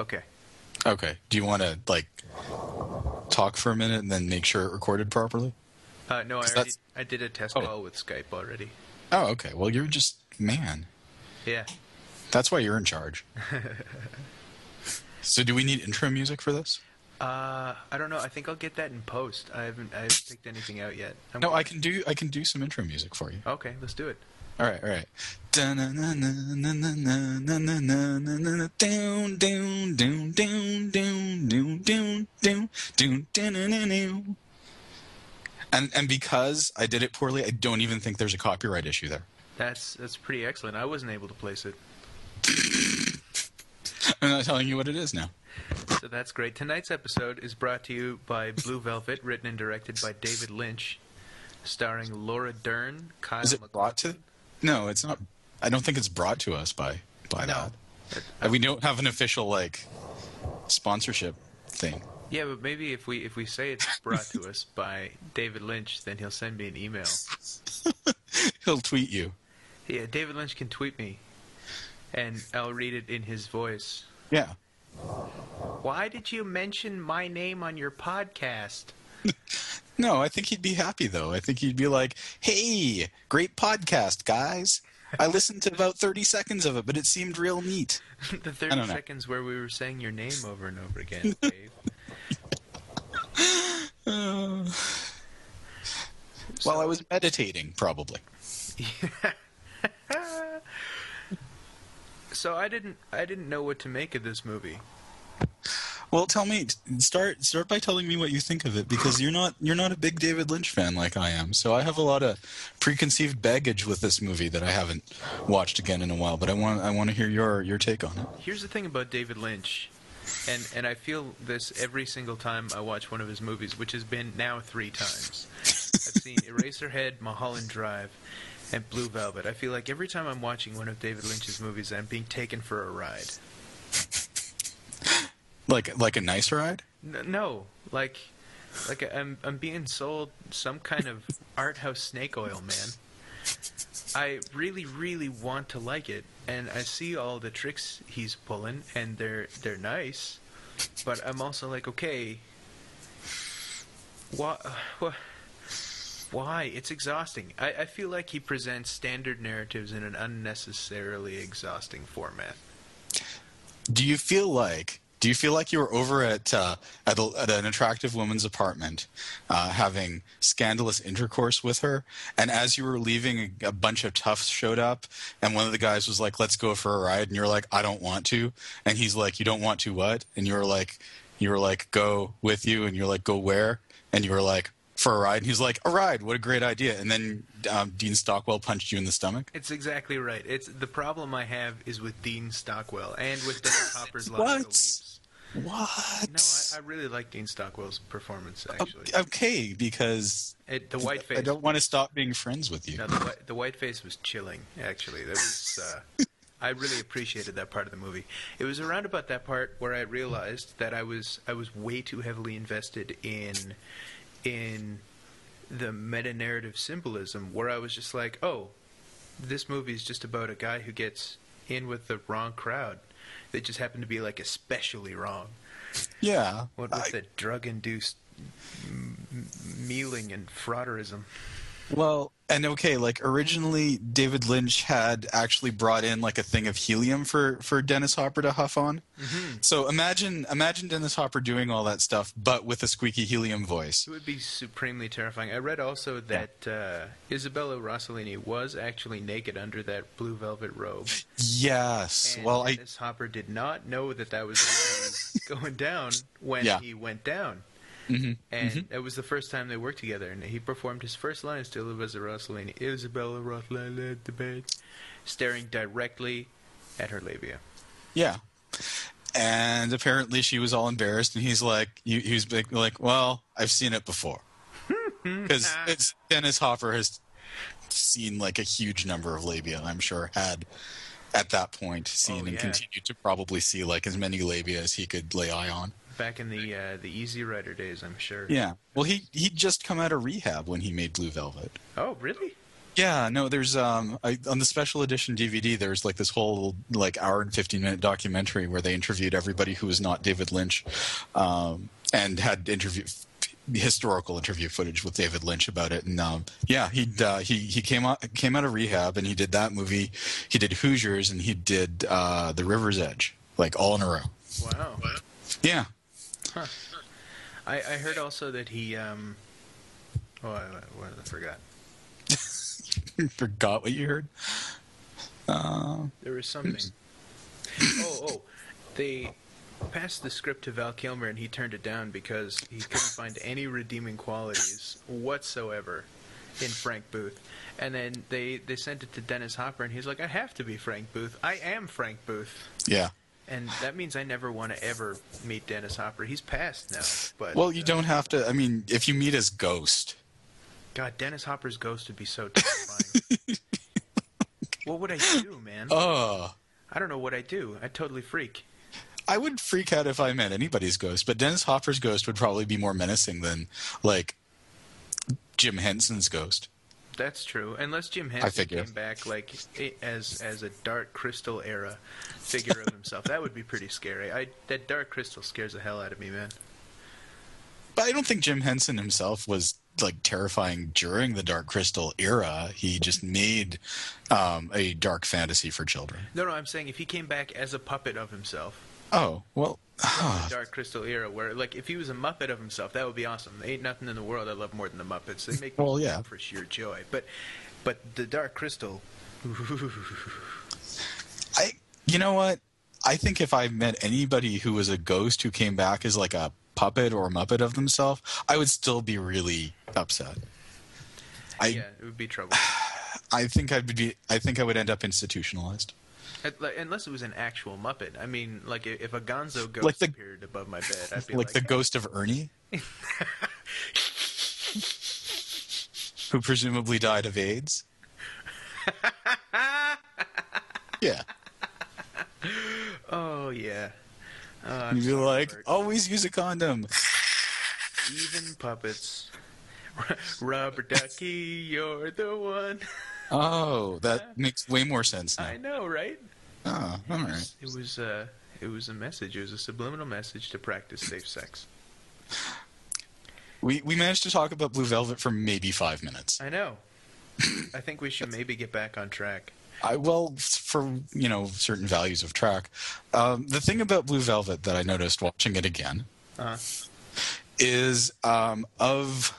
Okay. Okay. Do you want to like talk for a minute and then make sure it recorded properly? Uh, no, I already I did a test Oh. call with Skype already. Oh, okay. Well, you're just man. Yeah. That's why you're in charge. so, do we need intro music for this? Uh, I don't know. I think I'll get that in post. I haven't I haven't picked anything out yet. I'm No, gonna- I can do I can do some intro music for you. Okay, let's do it. All right, all right. Down, down, down, down, down, down, down, down, down, down, down, down. And and because I did it poorly, I don't even think there's a copyright issue there. That's that's pretty excellent. I wasn't able to place it, I'm not telling you what it is now. So that's great. Tonight's episode is brought to you by Blue Velvet, written and directed by David Lynch, starring Laura Dern, Kyle. Is it MacLachlan. brought to? No, it's not. I don't think it's brought to us by by No. that. We don't have an official like sponsorship thing. Yeah, but maybe if we if we say it's brought to us by David Lynch, then he'll send me an email. He'll tweet you. Yeah, David Lynch can tweet me, and I'll read it in his voice. Yeah. Why did you mention my name on your podcast? No, I think he'd be happy though. I think he'd be like, "Hey, great podcast, guys. I listened to about 30 seconds of it, but it seemed real neat." the 30 seconds where we were saying your name over and over again, Dave. Uh, While I was meditating, probably. So I didn't I didn't know what to make of this movie. Well, tell me, start start by telling me what you think of it because you're not you're not a big David Lynch fan like I am. So I have a lot of preconceived baggage with this movie that I haven't watched again in a while. But I want I want to hear your your take on it. Here's the thing about David Lynch, and and I feel this every single time I watch one of his movies, which has been now three times. I've seen Eraserhead, Mulholland Drive, and Blue Velvet. I feel like every time I'm watching one of David Lynch's movies, I'm being taken for a ride. Like like a nice ride. N- no, like like I'm I'm being sold some kind of art house snake oil, man. I really, really want to like it, and I see all the tricks he's pulling, and they're they're nice, but I'm also like, okay, what why, why? It's exhausting. I, I feel like he presents standard narratives in an unnecessarily exhausting format. Do you feel like do you feel like you were over at uh, at, a, at an attractive woman's apartment, uh, having scandalous intercourse with her, and as you were leaving, a, bunch of toughs showed up, and one of the guys was like, "Let's go for a ride," and you're like, "I don't want to," and he's like, "You don't want to what?" And you were like, "You were like, go with you," and you're like, "Go where?" And you were like, "For a ride," and he's like, "A ride? What a great idea!" And then um, Dean Stockwell punched you in the stomach. It's exactly right. It's the problem I have is with Dean Stockwell and with Dennis Hopper's Logical What? Leaps. What? No, I, I really like Dean Stockwell's performance. Actually, Okay, because it, the white face. I don't want to stop being friends with you. No, the, white- the white face was chilling. Actually, that was. Uh, I really appreciated that part of the movie. It was around about that part where I realized that I was I was way too heavily invested in in the meta narrative symbolism, where I was just like, oh, this movie is just about a guy who gets in with the wrong crowd. They just happen to be like especially wrong. Yeah. What with I- the drug-induced m- m- mealing and frauderism. Well, and okay, like originally David Lynch had actually brought in like a thing of helium for for Dennis Hopper to huff on. Mm-hmm. So imagine imagine Dennis Hopper doing all that stuff, but with a squeaky helium voice. It would be supremely terrifying. I read also that uh, Isabella Rossellini was actually naked under that blue velvet robe. Yes. And well, I Dennis Hopper did not know that that was going down when Yeah. he went down. Mhm, And it was the first time they worked together, and he performed his first lines to Isabella Rossellini, Isabella Rossellini at the bed, staring directly at her labia. yeah. And apparently she was all embarrassed, and he's like, he, he was big, like, well, I've seen it before, because Dennis Hopper has seen like a huge number of labia. I'm sure had at that point seen Oh, and continued to probably see like as many labia as he could lay eye on. Back in the uh, the Easy Rider days, I'm sure. Yeah. Well, he he'd just come out of rehab when he made Blue Velvet. Oh, really? Yeah, no, there's um I, on the special edition DVD. There's like this whole like hour and fifteen minute documentary where they interviewed everybody who was not David Lynch, um, and had interview historical interview footage with David Lynch about it. And um, yeah, he uh, he he came out came out of rehab and he did that movie. He did Hoosiers and he did uh, The River's Edge, like all in a row. Wow. Yeah, I, I heard also that he. Um, oh, I, I, I forgot. forgot what you heard. There was something. oh, oh, they passed the script to Val Kilmer and he turned it down because he couldn't find any redeeming qualities whatsoever in Frank Booth. And then they they sent it to Dennis Hopper and he's like, I have to be Frank Booth. I am Frank Booth. Yeah. And that means I never want to ever meet Dennis Hopper. He's passed now. But Well, you uh, don't have to. I mean, if you meet his Ghost, God, Dennis Hopper's ghost would be so terrifying. what would I do, man? uh I don't know what I do. I'd totally freak. I would freak out if I met anybody's ghost, but Dennis Hopper's ghost would probably be more menacing than like Jim Henson's ghost. That's true. Unless Jim Henson came back like as as a Dark Crystal era figure of himself, that would be pretty scary. I that Dark Crystal scares the hell out of me, man. But I don't think Jim Henson himself was like terrifying during the Dark Crystal era. He just made um, a dark fantasy for children. No, no, I'm saying if he came back as a puppet of himself, Oh well, Dark Crystal era, where like if he was a Muppet of himself, that would be awesome. There ain't nothing in the world I love more than the Muppets. They make me Well, yeah. for sheer joy. But but the Dark Crystal, I you know what? I think if I met anybody who was a ghost who came back as like a puppet or a muppet of themselves, I would still be really upset. I yeah, it would be trouble. I think I'd be I think I would end up institutionalized. Unless it was an actual Muppet. I mean, like if a Gonzo ghost Like the- appeared above my bed, I'd be like like, the ghost of Ernie, who presumably died of AIDS. yeah, "Oh yeah." Oh, you'd be like, Bert. always use a condom. even puppets. Rubber ducky, you're the one. Oh, that makes way more sense now. I know, right? Oh, all right. It was uh, it was a message. It was a subliminal message to practice safe sex. We we managed to talk about Blue Velvet for maybe five minutes. I know. I think we should maybe get back on track. I well for you know certain values of track. Um, the thing about Blue Velvet that I noticed watching it again Uh, is um, of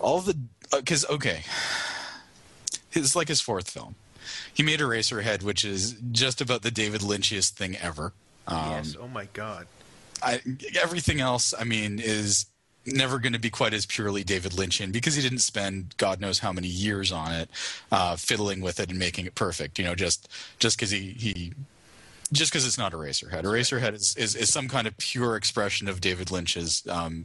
all the because okay, it's like his fourth film. He made Eraserhead, which is just about the David Lynchiest thing ever. Um, yes. Oh my God. I, everything else, I mean, is never going to be quite as purely David Lynchian because he didn't spend God knows how many years on it, uh, fiddling with it and making it perfect. You know, just just because he he. Just because it's not Eraserhead, Eraserhead is, is, is some kind of pure expression of David Lynch's um,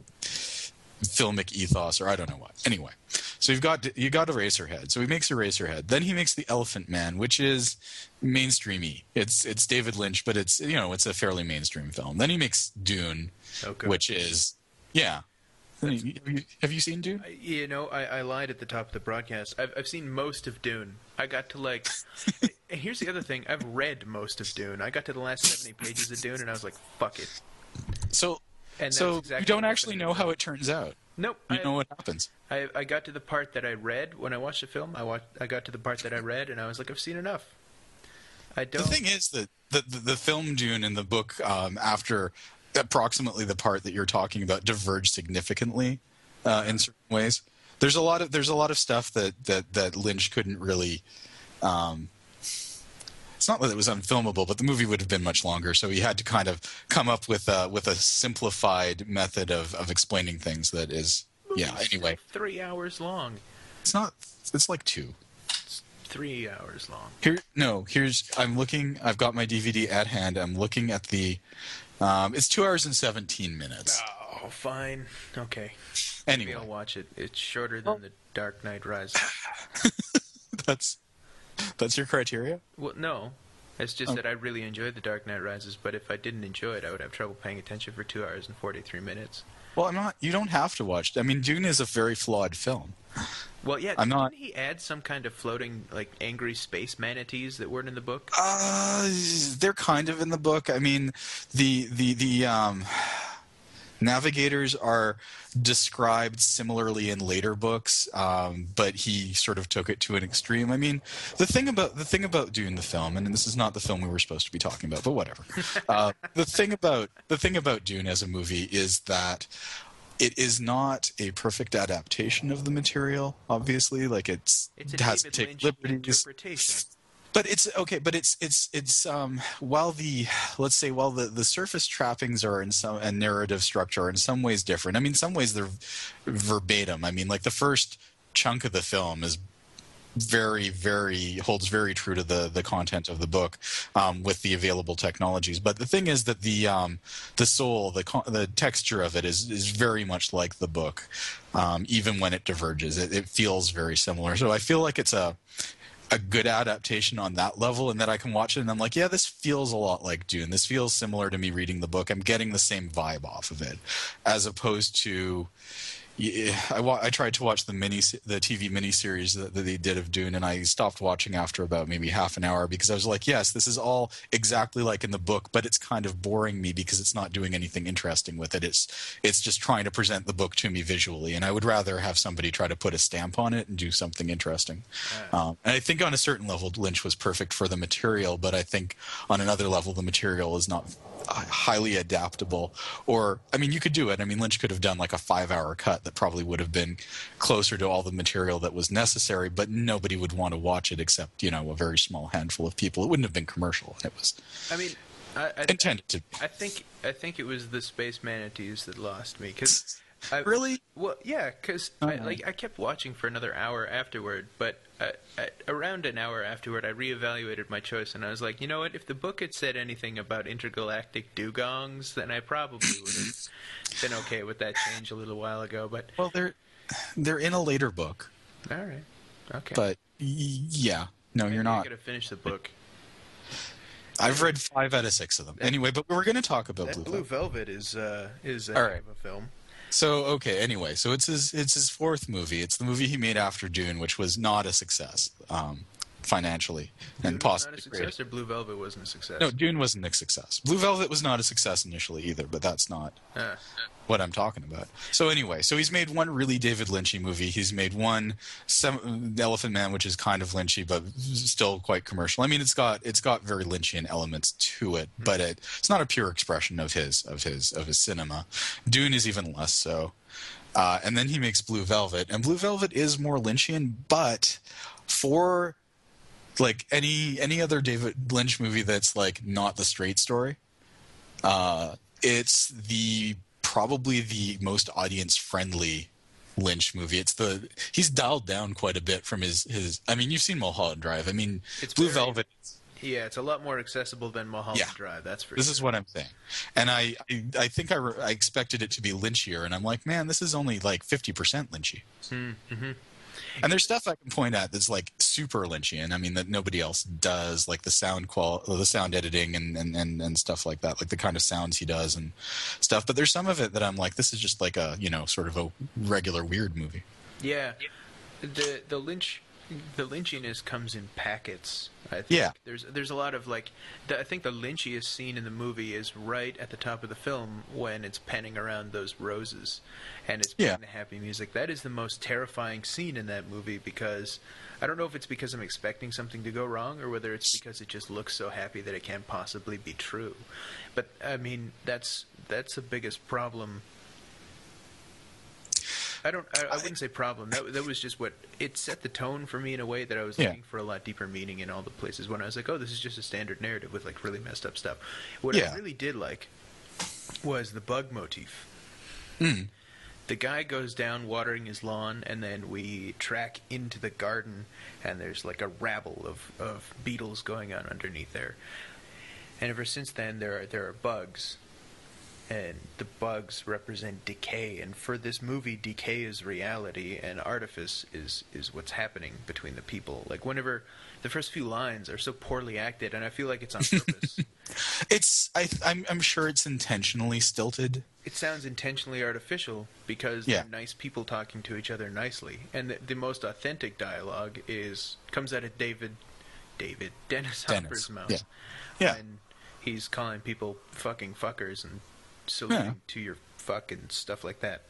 filmic ethos, or I don't know what. Anyway, so you've got you got Eraserhead. So he makes Eraserhead. Then he makes the Elephant Man, which is mainstreamy. It's it's David Lynch, but it's you know it's a fairly mainstream film. Then he makes Dune, Okay. which is yeah. Have you, have you seen Dune? You know, I, I lied at the top of the broadcast. I've, I've seen most of Dune. I got to like. and here's the other thing. I've read most of Dune. I got to the last 70 pages of Dune, and I was like, "Fuck it." So And so exactly you don't actually know how it turns out. Nope. You I, know what happens. I, I got to the part that I read when I watched the film. I watched. I got to the part that I read, and I was like, "I've seen enough." I don't. The thing is that the, the, the film Dune and the book um, after approximately the part that you're talking about diverge significantly uh, in certain ways. There's a lot of there's a lot of stuff that that, that Lynch couldn't really. Um, it's not that it was unfilmable, but the movie would have been much longer, so he had to kind of come up with a, with a simplified method of, of explaining things that is yeah. Anyway, three hours long. it's not. It's like two. It's three hours long. Here, no. Here's. I'm looking. I've got my DVD at hand. I'm looking at the. Um, it's two hours and seventeen minutes. Oh, fine. Okay. Maybe Anyway, I'll watch it. It's shorter than The Dark Knight Rises. that's that's your criteria. Well, no. It's just Oh. that I really enjoyed The Dark Knight Rises, but if I didn't enjoy it, I would have trouble paying attention for two hours and forty three minutes. Well, I'm not. You don't have to watch. I mean, Dune is a very flawed film. Well, yeah, I'm didn't not- he add some kind of floating, like angry space manatees that weren't in the book? Uh, they're kind of in the book. I mean, the the the um, navigators are described similarly in later books, um, but he sort of took it to an extreme. I mean, the thing about the thing about Dune the film, and this is not the film we were supposed to be talking about, but whatever. Uh, the thing about the thing about Dune as a movie is that it is not a perfect adaptation of the material. Obviously, like it's, It's it has to take liberties. But it's okay. But it's it's it's um while the let's say while the the surface trappings are in some and narrative structure are in some ways different. I mean, in some ways they're verbatim. I mean, like the first chunk of the film is very very holds very true to the the content of the book um, with the available technologies but the thing is that the um, the soul the the texture of it is is very much like the book um, even when it diverges it, it feels very similar so i feel like it's a a good adaptation on that level and that I can watch it and I'm like, yeah, this feels a lot like Dune. This feels similar to me reading the book. I'm getting the same vibe off of it as opposed to yeah, I, wa- I tried to watch the mini the TV miniseries that, that they did of Dune, and I stopped watching after about maybe half an hour because I was like, yes, this is all exactly like in the book, but it's kind of boring me because it's not doing anything interesting with it. It's it's just trying to present the book to me visually, and I would rather have somebody try to put a stamp on it and do something interesting. Um, and I think on a certain level, Lynch was perfect for the material, but I think on another level, the material is not highly adaptable or i mean you could do it i mean lynch could have done like a five hour cut that probably would have been closer to all the material that was necessary but nobody would want to watch it except you know a very small handful of people. It wouldn't have been commercial. It was I mean, I, I, intended to I think I think it was the space manatees that lost me because really Well, yeah, because I, like I kept watching for another hour afterward, but uh, at, around an hour afterward, I reevaluated my choice, and I was like, you know what? If the book had said anything about intergalactic dugongs, then I probably would have been okay with that change a little while ago. But well they're they're in a later book all right, okay. but yeah no Maybe you're not gotta finish the book. i've read five out of six of them anyway but we're going to talk about blue, Blue Velvet. Velvet is uh, is a All right. a film. So okay, anyway, so it's his it's his fourth movie. It's the movie he made after Dune, which was not a success um, financially Dune and was possibly not a creative. or Blue Velvet wasn't a success. No, Dune wasn't a success. Blue Velvet was not a success initially either, but that's not Ah. what I'm talking about. So anyway, so he's made one really David Lynchy movie. He's made one Sem- Elephant Man, which is kind of Lynchy, but still quite commercial. I mean, it's got it's got very Lynchian elements to it, but it, it's not a pure expression of his of his of his cinema. Dune is even less so. Uh, and then he makes Blue Velvet, and Blue Velvet is more Lynchian, but for like any any other David Lynch movie that's like not the straight story, uh, it's the probably the most audience friendly Lynch movie. It's the he's dialed down quite a bit from his his. I mean, you've seen Mulholland Drive. I mean, It's Blue very- Velvet. Yeah, it's a lot more accessible than Mulholland Yeah. Drive. That's for This sure. is what I'm saying, and I I, I think I, re- I expected it to be Lynchier, and I'm like, man, this is only like 50 percent Lynchy. Mm-hmm. And there's stuff I can point at that's like super Lynchian. I mean that nobody else does, like the sound qual, the sound editing, and, and and and stuff like that, like the kind of sounds he does and stuff. But there's some of it that I'm like, this is just like a you know sort of a regular weird movie. Yeah, the the lynch the lynchiness comes in packets. I think. Yeah. there's there's a lot of like the, I think the lynchiest scene in the movie is right at the top of the film when it's penning around those roses, and it's playing Yeah. the happy music. That is the most terrifying scene in that movie because I don't know if it's because I'm expecting something to go wrong or whether it's because it just looks so happy that it can't possibly be true. But I mean that's that's the biggest problem I don't. I, I wouldn't say problem. That that was just what it set the tone for me in a way that I was Yeah. looking for a lot deeper meaning in all the places. When I was like, oh, this is just a standard narrative with like really messed up stuff. What Yeah. I really did like was the bug motif. Mm. The guy goes down watering his lawn, and then we track into the garden, and there's like a rabble of, of beetles going on underneath there. And ever since then, there are there are bugs and the bugs represent decay. And for this movie, decay is reality, and artifice is is what's happening between the people. Like whenever the first few lines are so poorly acted, and I feel like it's on purpose. It's I I'm I'm sure it's intentionally stilted. it sounds intentionally artificial because Yeah. they're nice people talking to each other nicely, and the, the most authentic dialogue is comes out of David, David Dennis, Dennis, Hopper's mouth. yeah. Yeah. when he's calling people fucking fuckers and saluting Yeah. to your fuck and stuff like that.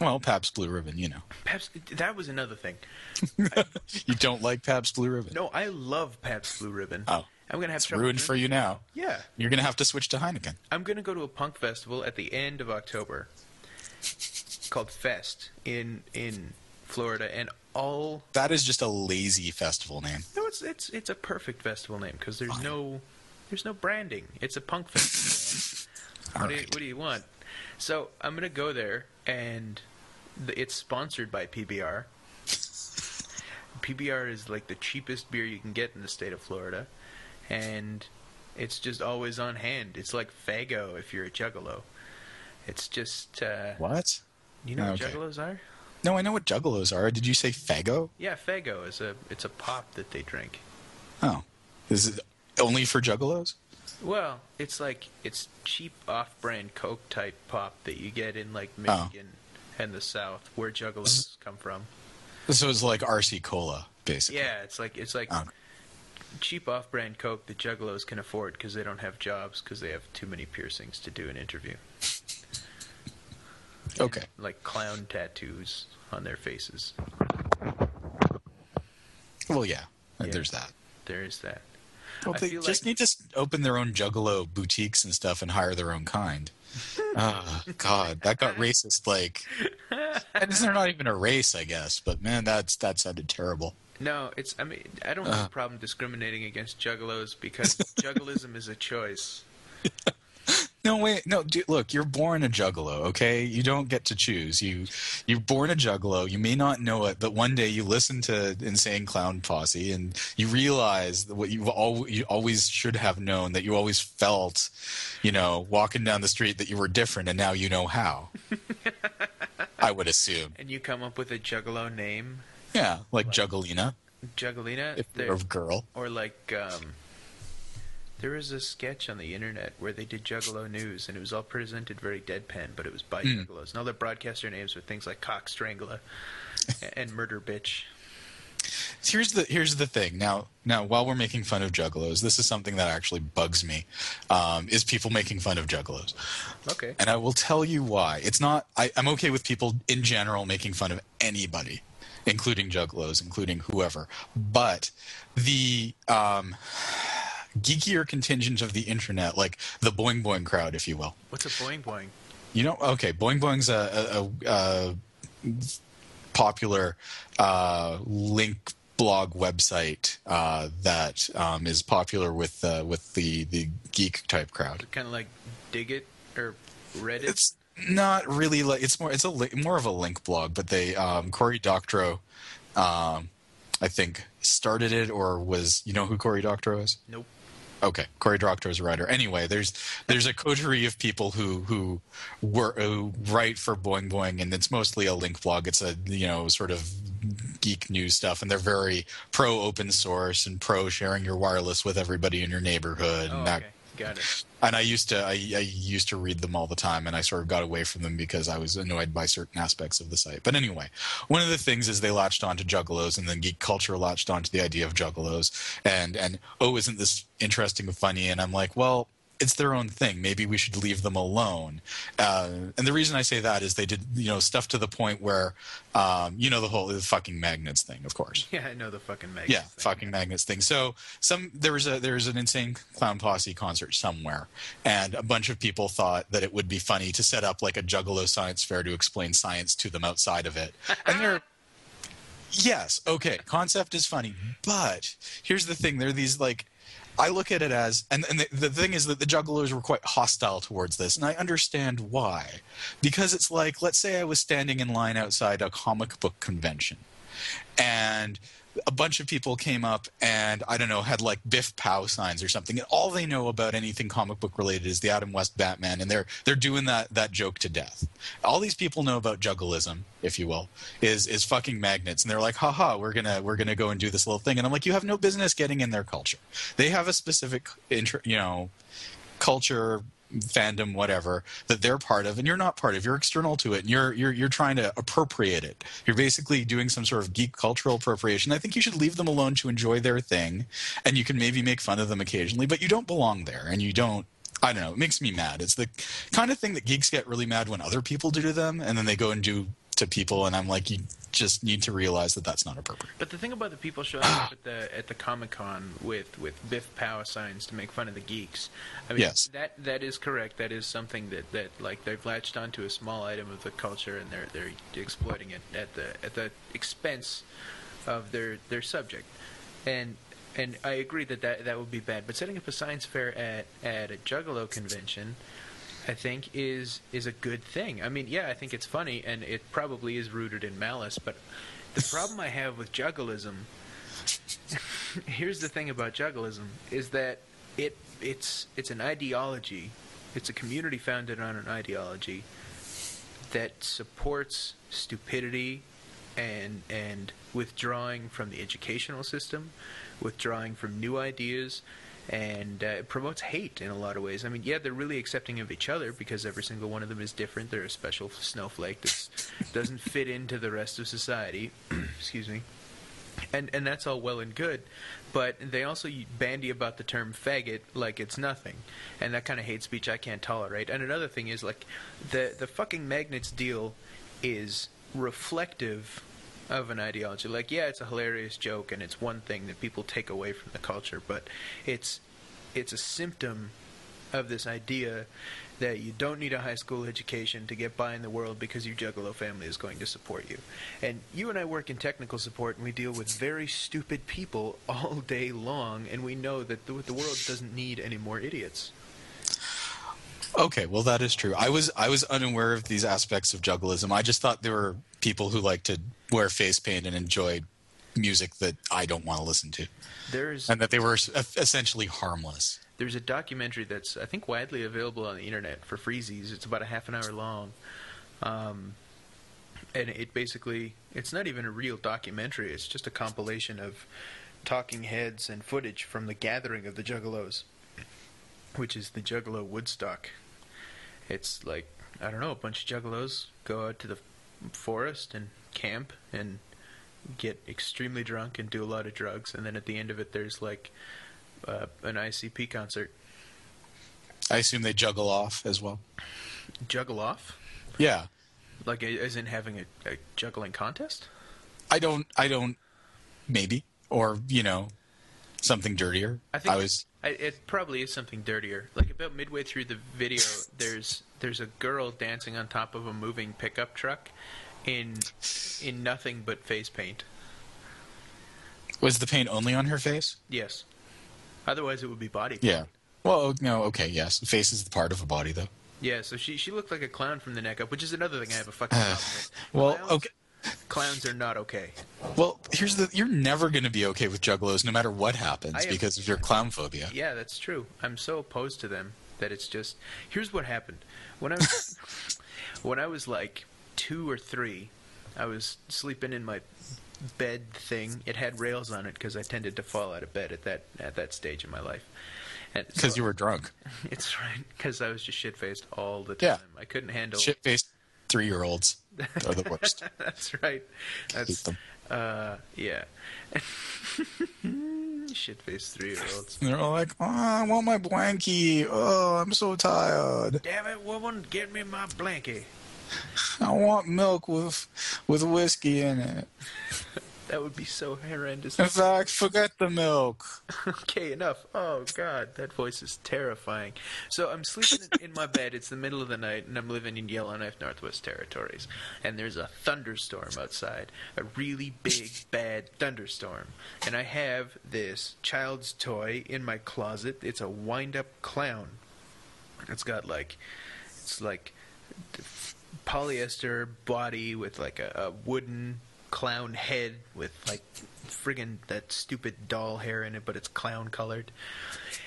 Well, Pabst Blue Ribbon, you know. Pabst, that was another thing. You don't like Pabst Blue Ribbon? No, I love Pabst Blue Ribbon. Oh. I'm gonna have It's ruined for you now. Yeah, You're gonna have to switch to Heineken. I'm gonna go to a punk festival at the end of October called Fest in in Florida, and all That is just a lazy festival name. no, it's it's it's a perfect festival name because there's no there's no branding. It's a punk festival. what, do you, right. what do you want? So I'm gonna go there, and the, it's sponsored by PBR. PBR is like the cheapest beer you can get in the state of Florida, and it's just always on hand. It's like Faygo if you're a juggalo. It's just uh, What? you know what Okay. juggalos are? No, I know what juggalos are. Did you say faygo? Yeah, Faygo is a it's a pop that they drink. Oh. Is it only for juggalos? Well, it's like it's cheap off-brand Coke type pop that you get in like Oh. Michigan and the South, where juggalos mm-hmm. come from. So it's like RC Cola, basically. Yeah, it's like it's like Oh. cheap off-brand Coke that juggalos can afford because they don't have jobs because they have too many piercings to do an interview. Okay. Like clown tattoos on their faces. Well, yeah. Yeah. There's that. There is that. Well, they just like- need to open their own juggalo boutiques and stuff and hire their own kind. Ah, God, that got racist. Like, and they're not even a race, I guess. But man, that's that sounded terrible. No, it's. I mean, I don't have Uh. a problem discriminating against juggalos because juggalism is a choice. No, wait, no, dude, look, you're born a juggalo, okay? You don't get to choose. You, you're born a juggalo. You may not know it, but one day you listen to Insane Clown Posse and you realize that what you al- you always should have known that you always felt, you know, walking down the street that you were different, and now you know how. I would assume, And you come up with a juggalo name, yeah, like Juggalina, Juggalina, if you're a girl. or like um, there was a sketch on the internet where they did Juggalo news, and it was all presented very deadpan, but it was by Mm. juggalos. And all their broadcaster names were things like Cock Strangler and Murder Bitch. Here's the here's the thing. Now now while we're making fun of juggalos, this is something that actually bugs me. Um, is people making fun of juggalos? Okay. And I will tell you why. It's not. I, I'm okay with people in general making fun of anybody, including juggalos, including whoever. But the um, geekier contingent of the internet, like the Boing Boing crowd, if you will. What's a boing boing? You know, okay, Boing Boing's a, a, a, a popular uh, link blog website uh, that um, is popular with uh, with the the geek type crowd. Kind of like Dig It or Reddit. It's not really like it's more it's a li- more of a link blog, but they um, Cory Doctorow, um, I think started it or was you know who Cory Doctorow is? nope. Okay, Cory Doctorow is a writer. Anyway, there's there's a coterie of people who who were who write for Boing Boing, and it's mostly a link blog. It's a you know sort of geek news stuff, and they're very pro open source and pro sharing your wireless with everybody in your neighborhood. Oh, and that okay. Got it. and I used to I, I used to read them all the time, and I sort of got away from them because I was annoyed by certain aspects of the site. But anyway, one of the things is they latched onto juggalos, and then geek culture latched onto the idea of juggalos, and and oh, isn't this interesting and funny? And I'm like, well. It's their own thing. Maybe we should leave them alone. Uh, and the reason I say that is they did, you know, stuff to the point where, um, you know, the whole the fucking magnets thing, of course. Yeah, I know the fucking Megan. Yeah, fucking magnets thing. So some there was a there was an insane clown posse concert somewhere, and a bunch of people thought that it would be funny to set up like a Juggalo science fair to explain science to them outside of it. And they're yes, okay, concept is funny, but here's the thing: there are these like. I look at it as, and, and the, the thing is that the juggalos were quite hostile towards this, and I understand why. Because it's like, let's say I was standing in line outside a comic book convention, and a bunch of people came up and I don't know had like Biff Pow signs or something, and all they know about anything comic book related is the Adam West Batman, and they're they're doing that that joke to death. All these people know about juggalism, if you will, is is fucking magnets, and they're like, haha, we're gonna we're gonna go and do this little thing, and I'm like, you have no business getting in their culture. They have a specific, inter- you know, culture fandom whatever that they're part of and you're not part of you're external to it and you're you're you're trying to appropriate it you're basically doing some sort of geek cultural appropriation i think you should leave them alone to enjoy their thing and you can maybe make fun of them occasionally but you don't belong there and you don't I don't know. It makes me mad. It's the kind of thing that geeks get really mad when other people do to them, and then they go and do to people, and I'm like, you just need to realize that that's not appropriate. But the thing about the people showing up at the at the Comic Con with with Biff Power signs to make fun of the geeks, I mean, Yes. that that is correct. That is something that, that like they've latched onto a small item of the culture and they're they're exploiting it at the at the expense of their their subject, and and I agree that that, that would be bad. But setting up a science fair at at a Juggalo convention. I think is is a good thing. I mean, yeah, I think it's funny, and it probably is rooted in malice. But the problem I have with juggalism, here's the thing about juggalism, is that it it's it's an ideology. It's a community founded on an ideology that supports stupidity and and withdrawing from the educational system, withdrawing from new ideas, and uh, it promotes hate in a lot of ways. I mean, yeah, they're really accepting of each other because every single one of them is different. They're a special snowflake that doesn't fit into the rest of society. Excuse me. And and that's all well and good, but they also bandy about the term faggot like it's nothing, and that kind of hate speech I can't tolerate. And another thing is like the the fucking magnets deal is reflective of an ideology. Like, yeah, it's a hilarious joke and it's one thing that people take away from the culture, but it's it's a symptom of this idea that you don't need a high school education to get by in the world because your juggalo family is going to support you. And you and I work in technical support and we deal with very stupid people all day long and we know that the, the world doesn't need any more idiots. Okay, well that is true. I was I was unaware of these aspects of juggalism. I just thought they were people who like to wear face paint and enjoy music that I don't want to listen to, There's and that they were essentially harmless. There's a documentary that's I think widely available on the internet for freezies. It's about a half an hour long, um, and it basically it's not even a real documentary. It's just a compilation of talking heads and footage from the gathering of the Juggalos, which is the Juggalo Woodstock. It's like I don't know, a bunch of Juggalos go out to the forest and camp and get extremely drunk and do a lot of drugs, and then at the end of it, there's like uh, an ICP concert. I assume they juggle off as well. Juggle off, Yeah, like as in having a, a juggling contest. I don't. I don't. Maybe or you know something dirtier. I think was. I, it probably is something dirtier. Like about midway through the video, there's there's a girl dancing on top of a moving pickup truck, in in nothing but face paint. Was the paint only on her face? Yes. Otherwise, it would be body. paint. Yeah. Well, no. Okay. Yes. The face is the part of a body, though. Yeah. So she she looked like a clown from the neck up, which is another thing I have a fucking problem with. Well, okay. Clowns are not okay. Well, here's the. You're never going to be okay with juggalos, no matter what happens, am- because of your clown phobia. Yeah, that's true. I'm so opposed to them that it's just. Here's what happened when I was when I was like two or three. I was sleeping in my bed thing. It had rails on it because I tended to fall out of bed at that at that stage in my life. Because so- you were drunk. It's right because I was just shit faced all the time. Yeah. I couldn't handle. Shit faced three year olds are the worst. That's right. That's them. uh yeah. shit faced three year olds. They're all like, oh, I want my blankie. Oh, I'm so tired. Damn it, woman, get me my blankie. I want milk with with whiskey in it. That would be so horrendous. Fact, forget the milk. okay, enough. Oh God, that voice is terrifying. So I'm sleeping in- in my bed. It's the middle of the night, and I'm living in Yellowknife, Northwest Territories. And there's a thunderstorm outside, a really big, bad thunderstorm. And I have this child's toy in my closet. It's a wind-up clown. It's got like, it's like polyester body with like a, a wooden clown head with like friggin' that stupid doll hair in it, but it's clown colored.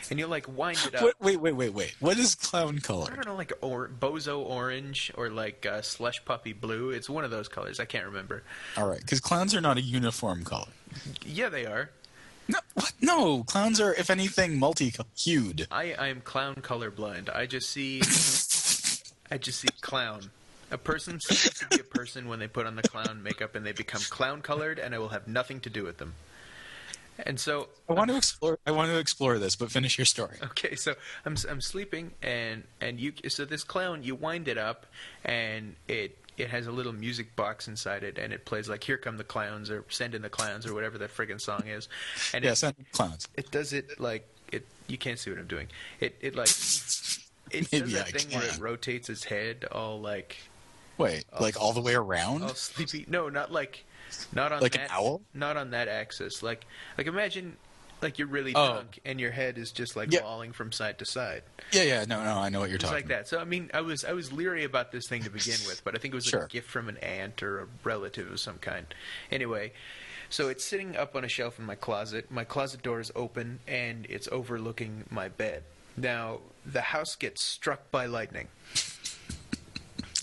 And you like wind it up. What, wait, wait, wait, wait. What is clown color? I color? don't know, like or bozo orange or like uh, slush puppy blue. It's one of those colors. I can't remember. All right, because clowns are not a uniform color. Yeah, they are. No, what? No, clowns are, if anything, multi-hued. I I am clown colorblind. I just see I just see clown. A person ceases to be a person when they put on the clown makeup and they become clown colored, and I will have nothing to do with them. And so I want to um, explore. I want to explore this, but finish your story. Okay, so I'm I'm sleeping and and you so this clown you wind it up and it it has a little music box inside it and it plays like here come the clowns or send in the clowns or whatever that friggin' song is and Yeah, it, send clowns. it does it like it you can't see what I'm doing it it like it Maybe does that I thing where it rotates its head all like Wait, like all the way around? all sleepy no not like not on Like an that owl? not on that axis like like imagine like you're really Oh. drunk and your head is just like Yeah. lolling from side to side Yeah, yeah. No, no. I know what you're It's talking. like that. So I mean, I was I was leery about this thing to begin with, but I think it was Sure. a gift from an aunt or a relative of some kind. Anyway, so it's sitting up on a shelf in my closet. My closet door is open and it's overlooking my bed. Now the house gets struck by lightning,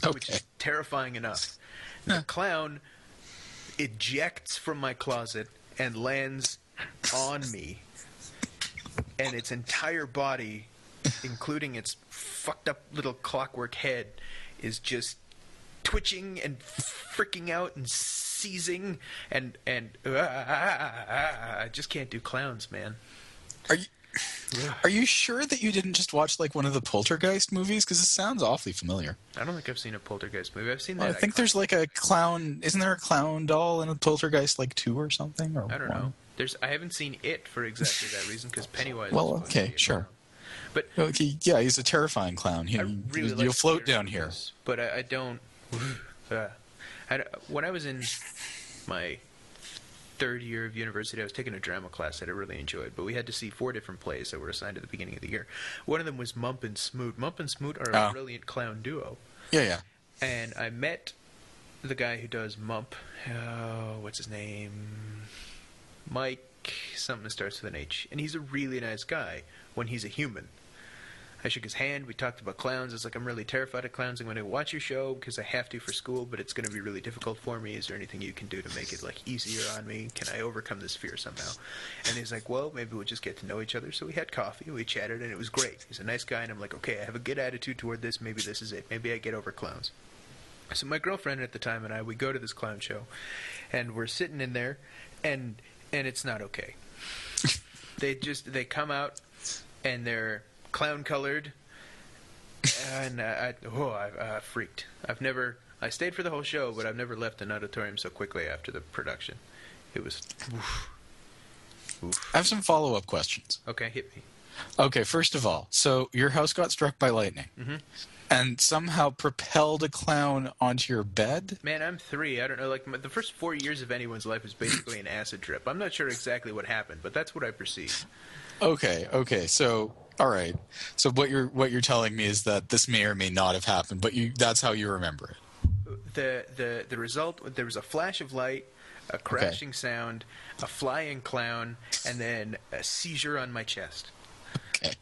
which is terrifying enough. The clown ejects from my closet and lands on me, and its entire body, including its fucked up little clockwork head, is just twitching and freaking out and seizing and and I just can't do clowns, man. Are you? Are you sure that you didn't just watch like one of the Poltergeist movies? Because it sounds awfully familiar. I don't think I've seen a poltergeist movie. I've seen I that. think there's like a clown. Isn't there a clown doll in a Poltergeist like two or something? Or I don't one? know. There's I haven't seen it for exactly that reason because Pennywise. Well, is okay, sure. But Okay, yeah, he's a terrifying clown. He, really you, like will float down here. but I, I don't. Uh, I don't- when I was in my third year of university, I was taking a drama class that I really enjoyed. But we had to see four different plays that were assigned at the beginning of the year. One of them was Mump and Smoot. Mump and Smoot are a Oh. brilliant clown duo, Yeah, yeah. and I met the guy who does Mump. Oh, what's his name? Mike. Something that starts with an H, and he's a really nice guy when he's a human. I shook his hand. We talked about clowns. It's like I'm really terrified of clowns. I'm going to watch your show because I have to for school, but it's going to be really difficult for me. Is there anything you can do to make it like easier on me? Can I overcome this fear somehow? And he's like, well, maybe we'll just get to know each other. So we had coffee. We chatted, and it was great. He's a nice guy, and I'm like, okay, I have a good attitude toward this. Maybe this is it. Maybe I get over clowns. So my girlfriend at the time and I we go to this clown show, and we're sitting in there, and and it's not okay. they just they come out, and they're clown colored, and uh, I oh I uh, freaked. I've never I stayed for the whole show, but I've never left an auditorium so quickly after the production. It was oof. Oof. I have some follow up questions. Okay, hit me. Okay, first of all, so your house got struck by lightning Mhm. and somehow propelled a clown onto your bed? Man, I'm three. I don't know. Like my, the first four years of anyone's life is basically an acid trip. I'm not sure exactly what happened, but that's what I perceive. Okay, okay. So, all right. So what you're what you're telling me is that this may or may not have happened, but you that's how you remember it. the the the result there was a flash of light a crashing sound a flying clown and then a seizure on my chest Okay.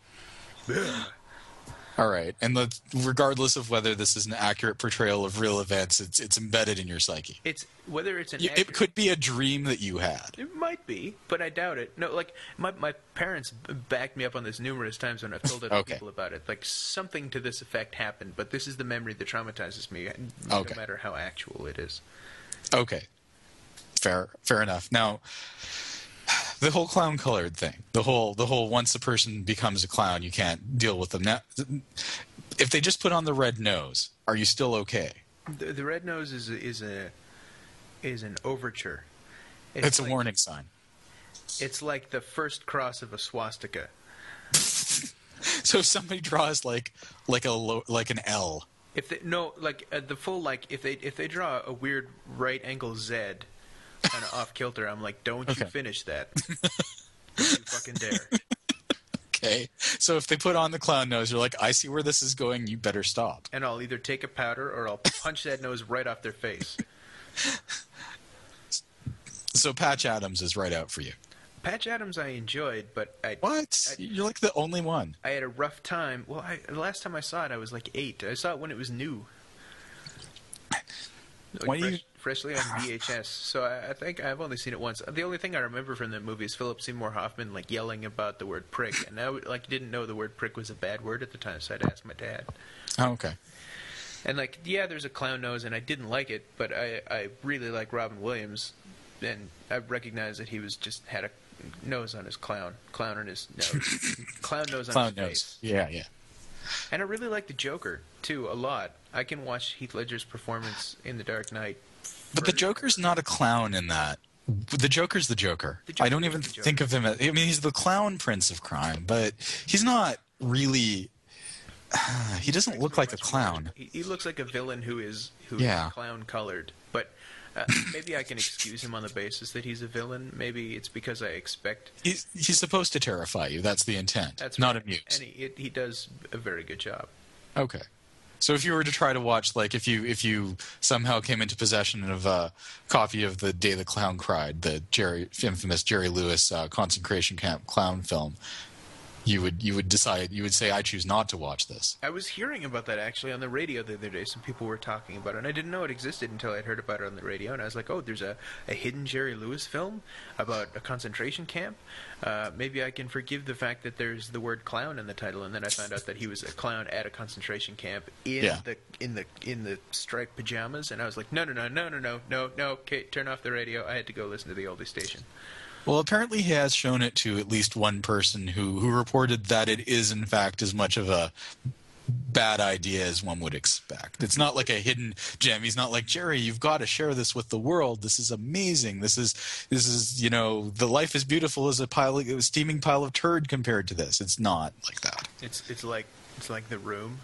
All right. And regardless of whether this is an accurate portrayal of real events, it's it's embedded in your psyche. it's whether it's an You- accurate- It could be a dream that you had. it might be but i doubt it no like my my parents backed me up on this numerous times when i've told other Okay. people about it like something to this effect happened but this is the memory that traumatizes me Okay. no matter how actual it is Okay. Fair fair enough. Now the whole clown colored thing. The whole the whole once a person becomes a clown, you can't deal with them. Now if they just put on the red nose, are you still okay? the, the red nose is is a is an overture It's, a like- warning sign. it's like the first cross of a swastika So if somebody draws like like a lo- like an L. If they no like uh, the full like if they if they draw a weird right angle Z, kind of off kilter, I'm like, don't Okay. you finish that? don't you fucking dare. Okay. So if they put on the clown nose, you're like, I see where this is going. You better stop. And I'll either take a powder or I'll punch that nose right off their face. So Patch Adams is right out for you. Patch Adams I enjoyed, but I What? I- You're like the only one. I had a rough time. Well, I, the last time I saw it, I was like eight. I saw it when it was new. Like Why do you- freshly on VHS. So I, I think I've only seen it once. The only thing I remember from that movie is Philip Seymour Hoffman like yelling about the word prick, and I like didn't know the word prick was a bad word at the time, so I'd ask my dad. Oh, okay. And like, yeah, there's a clown nose, and I didn't like it, but I I really like Robin Williams, and I recognized that he was just had a nose on his clown, clown on his nose, clown nose on Clown his face. nose. Yeah, yeah. And I really like the Joker too a lot. I can watch Heath Ledger's performance in The Dark Knight. But the Joker's not a clown in that. The Joker's the Joker. The Joker I don't even think of him as. I mean, he's the clown prince of crime, but he's not really. he doesn't look like a clown. He, he looks like a villain who is who Yeah. is clown colored. But uh, maybe I can excuse him on the basis that he's a villain. Maybe it's because I expect. He's he's supposed to terrify you. That's the intent. That's not right. amuse. And he, it, he does a very good job. Okay. So if you were to try to watch, like, if you if you somehow came into possession of a copy of the Day the Clown Cried, the Jerry infamous Jerry Lewis uh, concentration camp clown film, you would you would decide you would say I choose not to watch this. I was hearing about that actually on the radio the other day. Some people were talking about it, and I didn't know it existed until I'd heard about it on the radio. And I was like, "Oh, there's a, a hidden Jerry Lewis film about a concentration camp. Uh, maybe I can forgive the fact that there's the word clown in the title." And then I found out that he was a clown at a concentration camp in Yeah. the in the in the striped pajamas. And I was like, "No, no, no, no, no, no, no, no. Okay, turn off the radio." I had to go listen to the oldie station. Well, apparently he has shown it to at least one person who who reported that it is in fact as much of a bad idea as one would expect. It's not like a hidden gem. He's not like Jerry. You've got to share this with the world. This is amazing. This is this is you know the life is beautiful as a pile of, a steaming pile of turd compared to this. It's not like that. It's it's like it's like the room.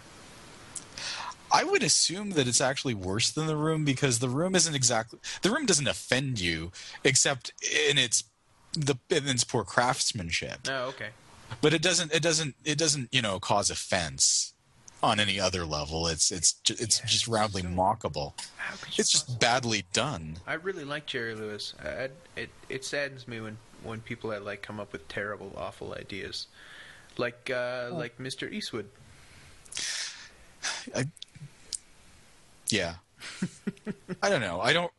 I would assume that it's actually worse than the room because the room isn't exactly the room doesn't offend you except in its the its poor craftsmanship. Oh, okay. but it doesn't it doesn't it doesn't you know cause offense on any other level it's it's it's just roundly mockable could you it's just badly done I really like Jerry Lewis. I, it it saddens me when, when people I like come up with terrible, awful ideas, like uh, like Mr. Eastwood. I, yeah i don't know i don't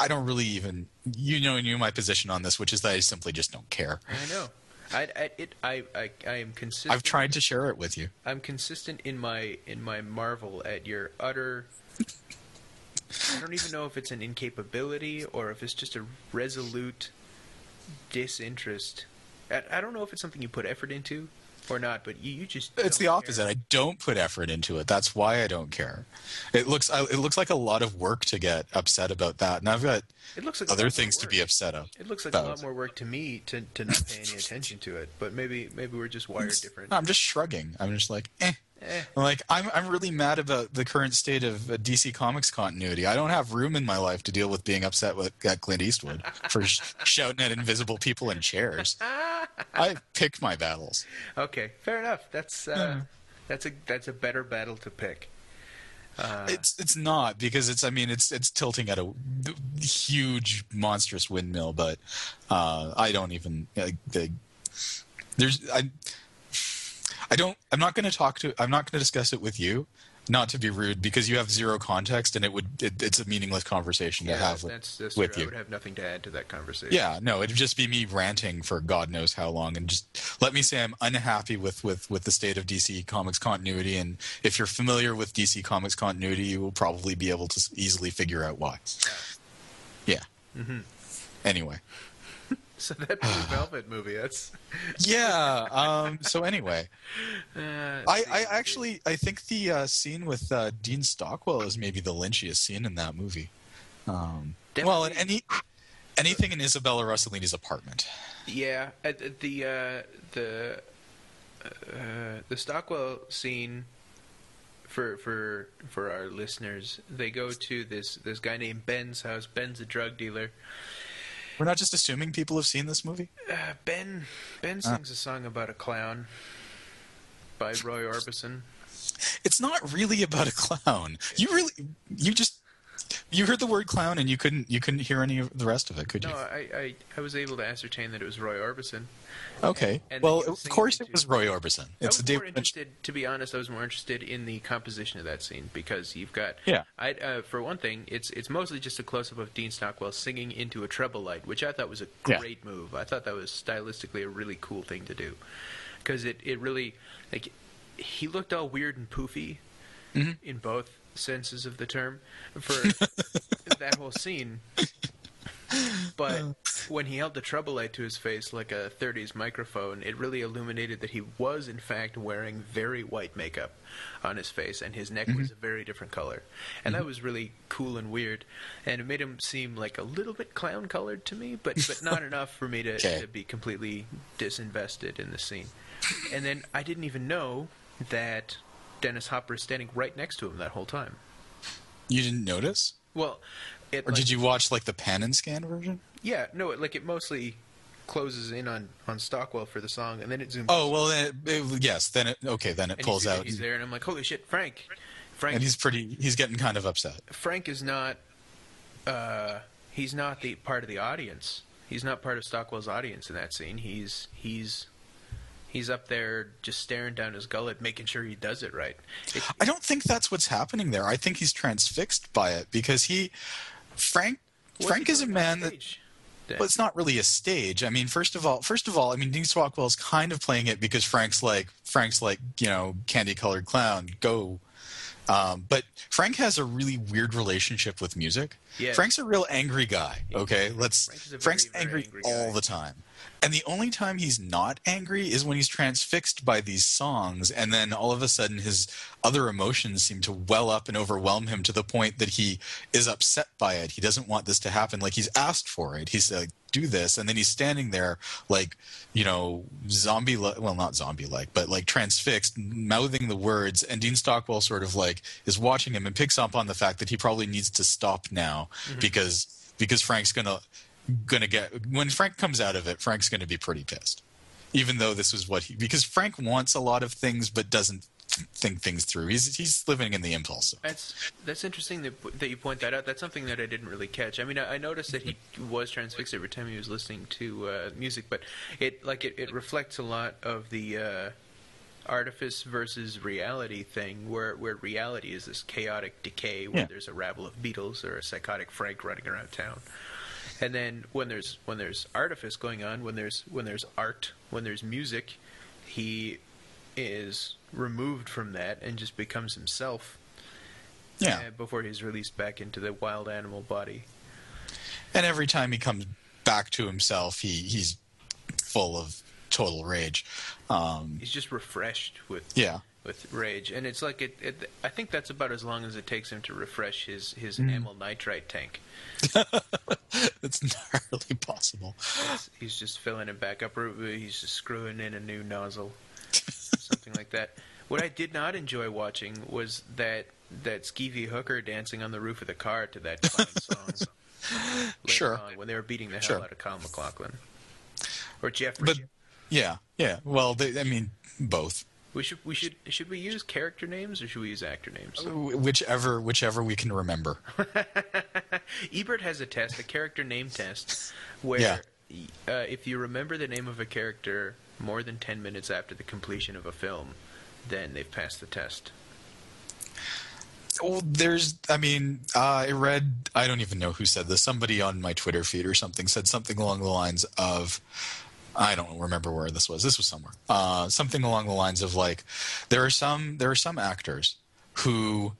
i don't really even you know you my position on this which is that i simply just don't care I know. I, I it I, I I am consistent. i've tried to share it with you I'm consistent in my in my marvel at your utter. I don't even know if it's an incapability or if it's just a resolute disinterest. I, I don't know if it's something you put effort into or not, but you, you just it's the don't opposite care. i don't put effort into it that's why i don't care it looks I- it looks like a lot of work to get upset about that and i've got It looks like other things to be upset of It looks like a lot more work to me to, to not pay any attention to it, but maybe maybe we're just wired different. I'm just shrugging. I'm just like, eh. Eh. I'm like, I'm I'm really mad about the current state of uh, DC Comics continuity. I don't have room in my life to deal with being upset with at Clint Eastwood for sh- shouting at invisible people in chairs. I pick my battles. Okay, fair enough. That's uh, that's a that's a better battle to pick. Uh, It's it's not because it's I mean it's it's tilting at a huge monstrous windmill, but uh, I don't even like the there's I I don't I'm not going to talk to I'm not going to discuss it with you. Not to be rude, because you have zero context, and it would it, it's a meaningless conversation yeah, to have with, that's, that's with true. I you. would have nothing to add to that conversation. Yeah, no, it'd just be me ranting for God knows how long, and just let me say I'm unhappy with with with the state of DC Comics continuity. And if you're familiar with DC Comics continuity, you will probably be able to easily figure out why. Yeah. Mhm. Anyway. So that Blue Velvet movie, that's. Yeah. Um. So anyway, Uh, I I actually I think the uh, scene with uh, Dean Stockwell is maybe the lynchiest scene in that movie. Um. Well, and any anything in Isabella Rossellini's apartment. Yeah, the uh, the uh, the Stockwell scene for for for our listeners, they go to this this guy named Ben's house. Ben's a drug dealer. We're not just assuming people have seen this movie. Uh, ben Ben sings a song about a clown by Roy Orbison. it's not really about a clown. You really, you just you heard the word clown and you couldn't you couldn't hear any of the rest of it, could you? No, I, I, I was able to ascertain that it was Roy Orbison. Okay. And well, was of course it was Roy Orbison. I It's was a more interested, to be honest. I was more interested in the composition of that scene because you've got, Yeah. I, uh, for one thing, it's it's mostly just a close up of Dean Stockwell singing into a trouble light, which I thought was a Yeah. great move. I thought that was stylistically a really cool thing to do because it it really like he looked all weird and poofy Mm-hmm. in both senses of the term for that whole scene. But oh. when he held the trouble light to his face like a 30s microphone, it really illuminated that he was, in fact, wearing very white makeup on his face, and his neck was mm-hmm. a very different color. And that mm-hmm. was really cool and weird. And it made him seem like a little bit clown colored to me, but, but not enough for me to, Okay. to be completely disinvested in the scene. And then I didn't even know that Dennis Hopper is standing right next to him that whole time. You didn't notice? Well, it, Or like- did you watch like the pan and scan version? Yeah, no, it, like it mostly closes in on on Stockwell for the song, and then it zooms. Oh well, then it, it- yes. Then it okay. Then it and pulls out, He's there, and I'm like, holy shit, Frank! Frank, and he's pretty. He's getting kind of upset. Frank is not. Uh, he's not the part of the audience. He's not part of Stockwell's audience in that scene. He's he's he's up there just staring down his gullet, making sure he does it right. It, I don't think that's what's happening there. I think he's transfixed by it because he, Frank, Frank is a man that. Well, it's not really a stage. I mean, first of all, first of all, I mean, Dean Stockwell's kind of playing it because Frank's like, Frank's like, you know, candy colored clown, go. Um, but Frank has a really weird relationship with music. Yes. Frank's a real angry guy. Okay, let's. Frank very, Frank's very angry, angry all the time, and the only time he's not angry is when he's transfixed by these songs, and then all of a sudden his other emotions seem to well up and overwhelm him to the point that he is upset by it. He doesn't want this to happen. Like he's asked for it. He's like, "Do this," and then he's standing there like, you know, zombie. Well, not zombie like, but like transfixed, mouthing the words. And Dean Stockwell sort of like is watching him and picks up on the fact that he probably needs to stop now mm-hmm. because because Frank's gonna gonna get when Frank comes out of it, Frank's gonna be pretty pissed. Even though this was what he because Frank wants a lot of things but doesn't think things through. He's he's living in the impulse. That's that's interesting that that you point that out. That's something that I didn't really catch. I mean, I, I noticed that he was transfixed every time he was listening to uh, music, but it like it, it reflects a lot of the uh, artifice versus reality thing, where where reality is this chaotic decay, where Yeah. there's a rabble of beetles or a psychotic Frank running around town. And then when there's when there's artifice going on, when there's when there's art, when there's music, he is removed from that and just becomes himself Yeah. uh, before he's released back into the wild animal body. And every time he comes back to himself, he he's full of total rage. Um, He's just refreshed with yeah. With rage, and it's like it, it. I think that's about as long as it takes him to refresh his his mm. amyl nitrite tank. It's entirely possible. It's- he's just filling it back up, or he's just screwing in a new nozzle, something like that. What I did not enjoy watching was that that skeevy hooker dancing on the roof of the car to that song. Sure. on, when they were beating the hell Sure. out of Kyle MacLachlan or Jeffrey. But yeah, yeah. Well, they, I mean, both. We should we should should we use character names or should we use actor names? Whichever whichever we can remember. Ebert has a test, a character name test, where Yeah. uh, if you remember the name of a character more than 10 minutes after the completion of a film, then they've passed the test. Well, there's, I mean, uh, I read, I don't even know who said this. Somebody on my Twitter feed or something said something along the lines of, I don't remember where this was. This was somewhere. Uh, something along the lines of like, there are some, there are some actors who,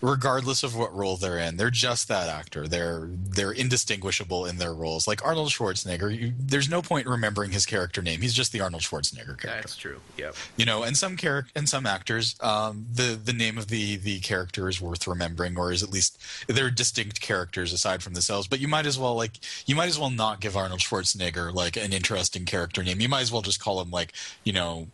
regardless of what role they're in, they're just that actor. They're they're indistinguishable in their roles. Like Arnold Schwarzenegger, you, there's no point in remembering his character name. He's just the Arnold Schwarzenegger character That's true. Yep. you know and some character and some actors um, the the name of the the character is worth remembering or is at least they're distinct characters aside from themselves but you might as well like you might as well not give arnold schwarzenegger like an interesting character name you might as well just call him like you know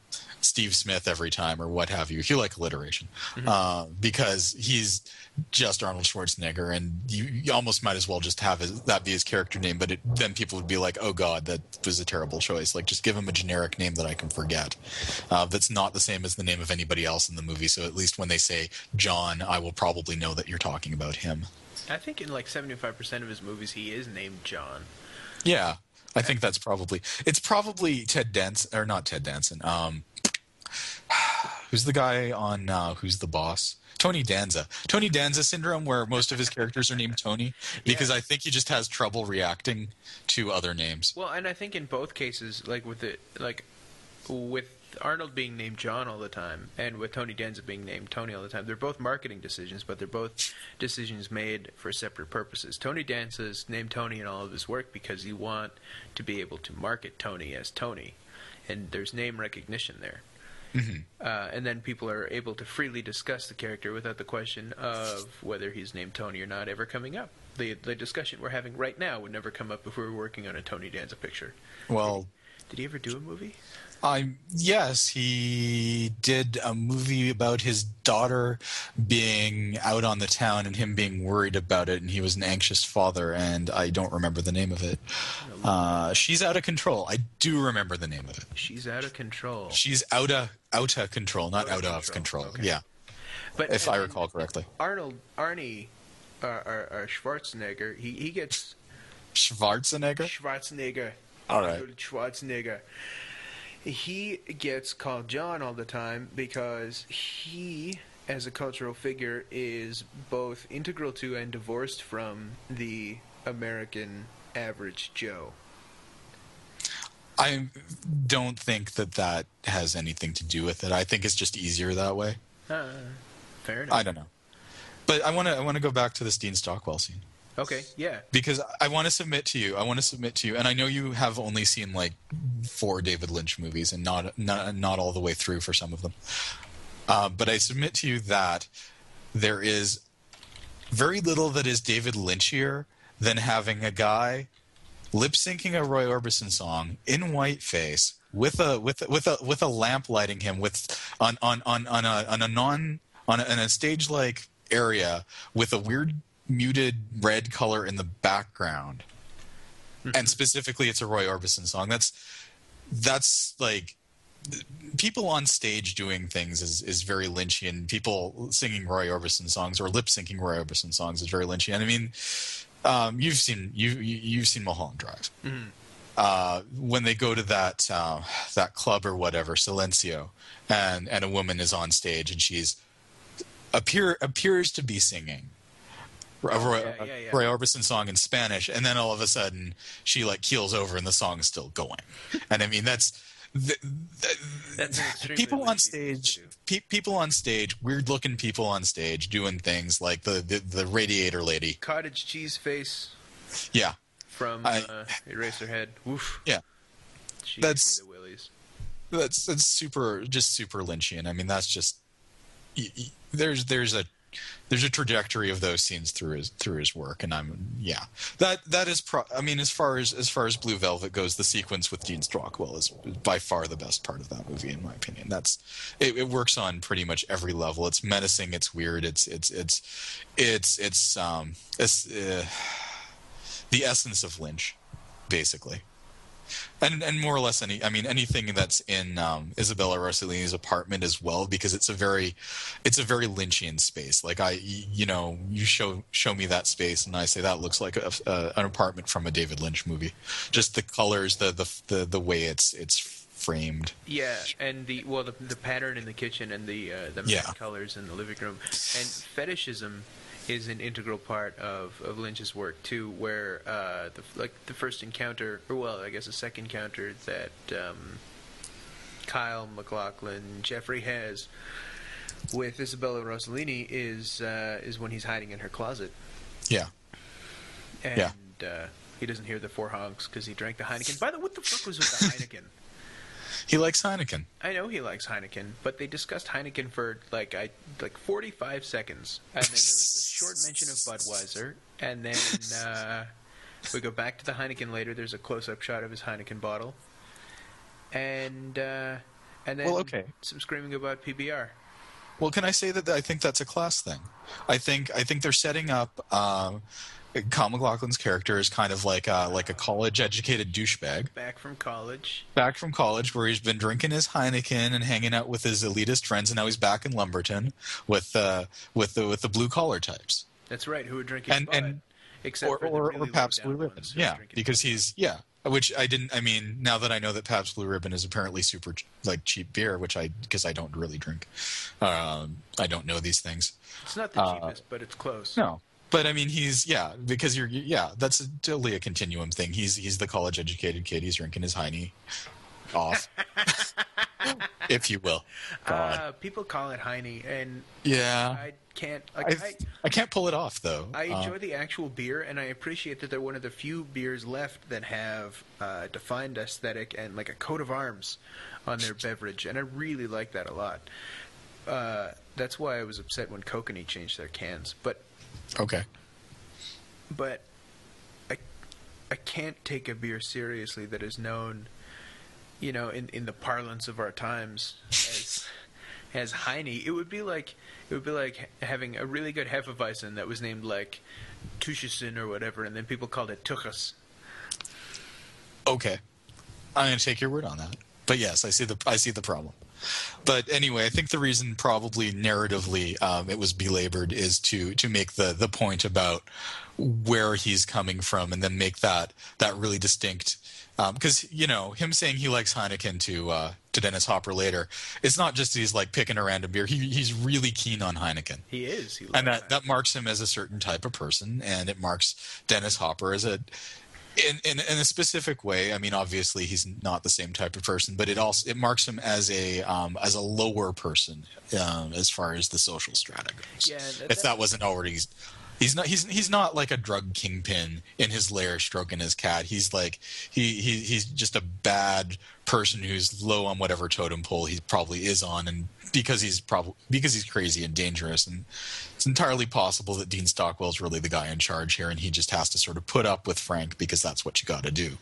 Steve Smith every time or what have you. If you like alliteration, uh, because he's just Arnold Schwarzenegger, and you, you almost might as well just have his, that be his character name. But it, then people would be like, "Oh God, that was a terrible choice." Like, just give him a generic name that I can forget. Uh, that's not the same as the name of anybody else in the movie. So at least when they say John, I will probably know that you're talking about him. I think in like seventy-five percent of his movies, he is named John. Yeah, I think that's probably it's probably Ted Danson or not Ted Danson. Um, who's the guy on uh, Who's the Boss? Tony Danza. Tony Danza syndrome, where most of his characters are named Tony, because Yeah. I think he just has trouble reacting to other names. Well, and I think in both cases, like with it, like with Arnold being named John all the time, and with Tony Danza being named Tony all the time, they're both marketing decisions, but they're both decisions made for separate purposes. Tony Danza's named Tony in all of his work because you want to be able to market Tony as Tony, and there's name recognition there. Uh, and then people are able to freely discuss the character without the question of whether he's named Tony or not ever coming up. The the discussion we're having right now would never come up if we were working on a Tony Danza picture. Well, Did he ever do a movie? Yes, he did a movie about his daughter being out on the town and him being worried about it, and he was an anxious father, and I don't remember the name of it. Uh, she's out of control. I do remember the name of it. She's out of control. She's out of out of control, not Out out of control, control. okay. Yeah, But if I recall correctly. Arnold Arnie, uh, uh, uh, Schwarzenegger, he he gets Schwarzenegger. Schwarzenegger. All right. Schwarzenegger. He gets called John all the time because he, as a cultural figure, is both integral to and divorced from the American average Joe. I don't think that that has anything to do with it. I think it's just easier that way. Uh, fair enough. I don't know, but I want to I want to go back to this Dean Stockwell scene. Okay, yeah. because I want to submit to you. I want to submit to you, and I know you have only seen like four David Lynch movies, and not not, not all the way through for some of them. Uh, but I submit to you that there is very little that is David Lynchier than having a guy lip syncing a Roy Orbison song in whiteface with a with a- with a with a lamp lighting him with on on on on a on a non on a, in a stage like area with a weird muted red color in the background and specifically it's a Roy Orbison song that's that's like people on stage doing things is, is very Lynchian. People singing Roy Orbison songs or lip syncing Roy Orbison songs is very Lynchian. I mean, um, you've seen you you- you've seen Mulholland Drive. Uh, when they go to that uh, that club or whatever, Silencio, and and a woman is on stage and she's appear appears to be singing. A Roy, yeah, yeah, yeah. Roy Orbison song in Spanish, and then all of a sudden she like keels over and the song is still going. And I mean that's th- th- That's people on Lynchy thing to stage pe- people on stage weird looking people on stage doing things like the, the the radiator lady Cottage cheese face yeah from I- uh, Eraserhead. Woof. yeah She That's- the willies. that's that's super just super lynchian i mean that's just y- y- there's there's a there's a trajectory of those scenes through his through his work and i'm yeah. That that is pro i mean as far as as far as blue velvet goes the sequence with dean stockwell is by far the best part of that movie in my opinion. That's it, it works on pretty much every level. It's menacing it's weird it's it's it's it's it's um it's uh, the essence of lynch basically and and more or less any I mean anything that's in um, Isabella Rossellini's apartment as well because it's a very it's a very Lynchian space. Like I you know you show show me that space and I say that looks like a, a, an apartment from a David Lynch movie. Just the colors, the the the, the way it's it's framed. Yeah, and the well, the, the pattern in the kitchen and the uh, the Yeah. colors in the living room, and fetishism is an integral part of, of Lynch's work too. Where uh, the like the first encounter, or well, I guess the second encounter that um, Kyle MacLachlan Jeffrey has with Isabella Rossellini is uh, is when he's hiding in her closet, Yeah. and Yeah. uh, he doesn't hear the four honks because he drank the Heineken. By the way, what the fuck was with the Heineken? He likes Heineken. I know he likes Heineken, but they discussed Heineken for like I like 45 seconds, and then there was a short mention of Budweiser, and then uh, we go back to the Heineken later. There's a close-up shot of his Heineken bottle, and uh, and then Well, okay. some screaming about PBR. Well, can I say that I think that's a class thing? I think I think they're setting up um, Kyle MacLachlan's character is kind of like a, like a college educated douchebag Back from college, back from college where he's been drinking his Heineken and hanging out with his elitist friends, and now he's back in Lumberton with uh, with the with the blue collar types. That's right. Who would drink his And- and- except or or, really or Pabst low-down Blue Ribbon. Yeah, because he's yeah. Which I didn't. I mean, now that I know that Pabst Blue Ribbon is apparently super like cheap beer, which I because I don't really drink, um, I don't know these things. It's not the uh, cheapest, but it's close. No, but I mean, he's yeah because you're yeah that's totally a continuum thing. He's he's the college educated kid. He's drinking his Heine off, if you will. Uh, people call it Heine, and yeah. I can't. Like, I've- I, I can't pull it off though. I Uh, enjoy the actual beer, and I appreciate that they're one of the few beers left that have uh, defined aesthetic and like a coat of arms on their beverage, and I really like that a lot. Uh, that's why I was upset when Kokanee changed their cans, but okay. but I I can't take a beer seriously that is known, you know, in in the parlance of our times as as Heine. It would be like it would be like having a really good Hefeweizen that was named like Tuchesen or whatever, and then people called it Tuchus. Okay, I'm going to take your word on that. But yes, I see the I see the problem. But anyway, I think the reason probably narratively um, it was belabored is to to make the the point about where he's coming from, and then make that that really distinct. Because you know him saying he likes Heineken to uh, to Dennis Hopper later, it's not just he's like picking a random beer. He he's really keen on Heineken He is. He and that, that marks him as a certain type of person and it marks dennis hopper as a in, in, in a specific way i mean obviously he's not the same type of person but it also it marks him as a um, as a lower person um, as far as the social strata goes Yeah, that- if that wasn't already he's not he's he's not like a drug kingpin in his lair stroking his cat he's like he, he he's just a bad person who's low on whatever totem pole he probably is on and because he's probably because he's crazy and dangerous and it's entirely possible that Dean Stockwell's really the guy in charge here and he just has to sort of put up with Frank because that's what you got to do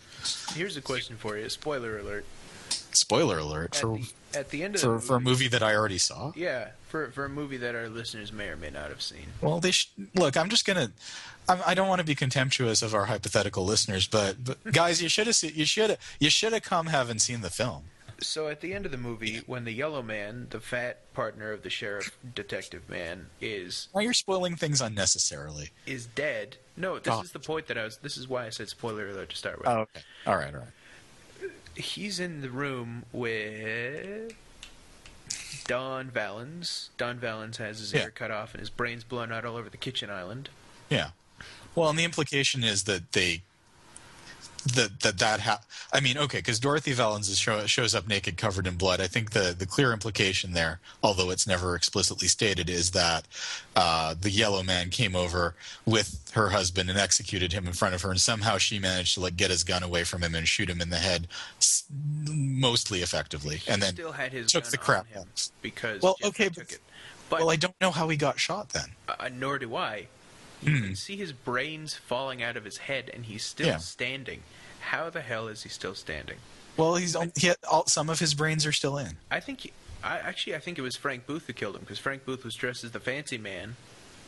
Here's a question for you. Spoiler alert. Spoiler alert At for the, at the end of for, the for a movie, movie that I already saw yeah, for for a movie that our listeners may or may not have seen. Well, they sh- look. I'm just gonna. I'm, I don't want to be contemptuous of our hypothetical listeners, but, but guys, you should have. You should have. You should have come having seen the film. So at the end of the movie, when the yellow man, the fat partner of the sheriff detective man, is Now you're spoiling things unnecessarily. is dead. No, this Oh. is the point that I was. This is why I said spoiler alert to start with. Oh, okay. All right. All right. He's in the room with Don Vallens. Don Vallens has his Yeah. ear cut off and his brains blown out all over the kitchen island. Yeah. Well, and the implication is that they. That that that ha- I mean, okay, because Dorothy Vallens is show, shows up naked, covered in blood. I think the the clear implication there, although it's never explicitly stated, is that uh, the Yellow Man came over with her husband and executed him in front of her, and somehow she managed to like get his gun away from him and shoot him in the head, s- mostly effectively, and then still had his took gun the crap because Well, Jeffrey okay, took but- it. But well, I don't know how he got shot then. uh, nor do I. You Hmm. can see his brains falling out of his head, and he's still Yeah. standing. How the hell is he still standing? Well, he's on- he had, all, some of his brains are still in. I think, he, I actually, I think it was Frank Booth who killed him because Frank Booth was dressed as the fancy man,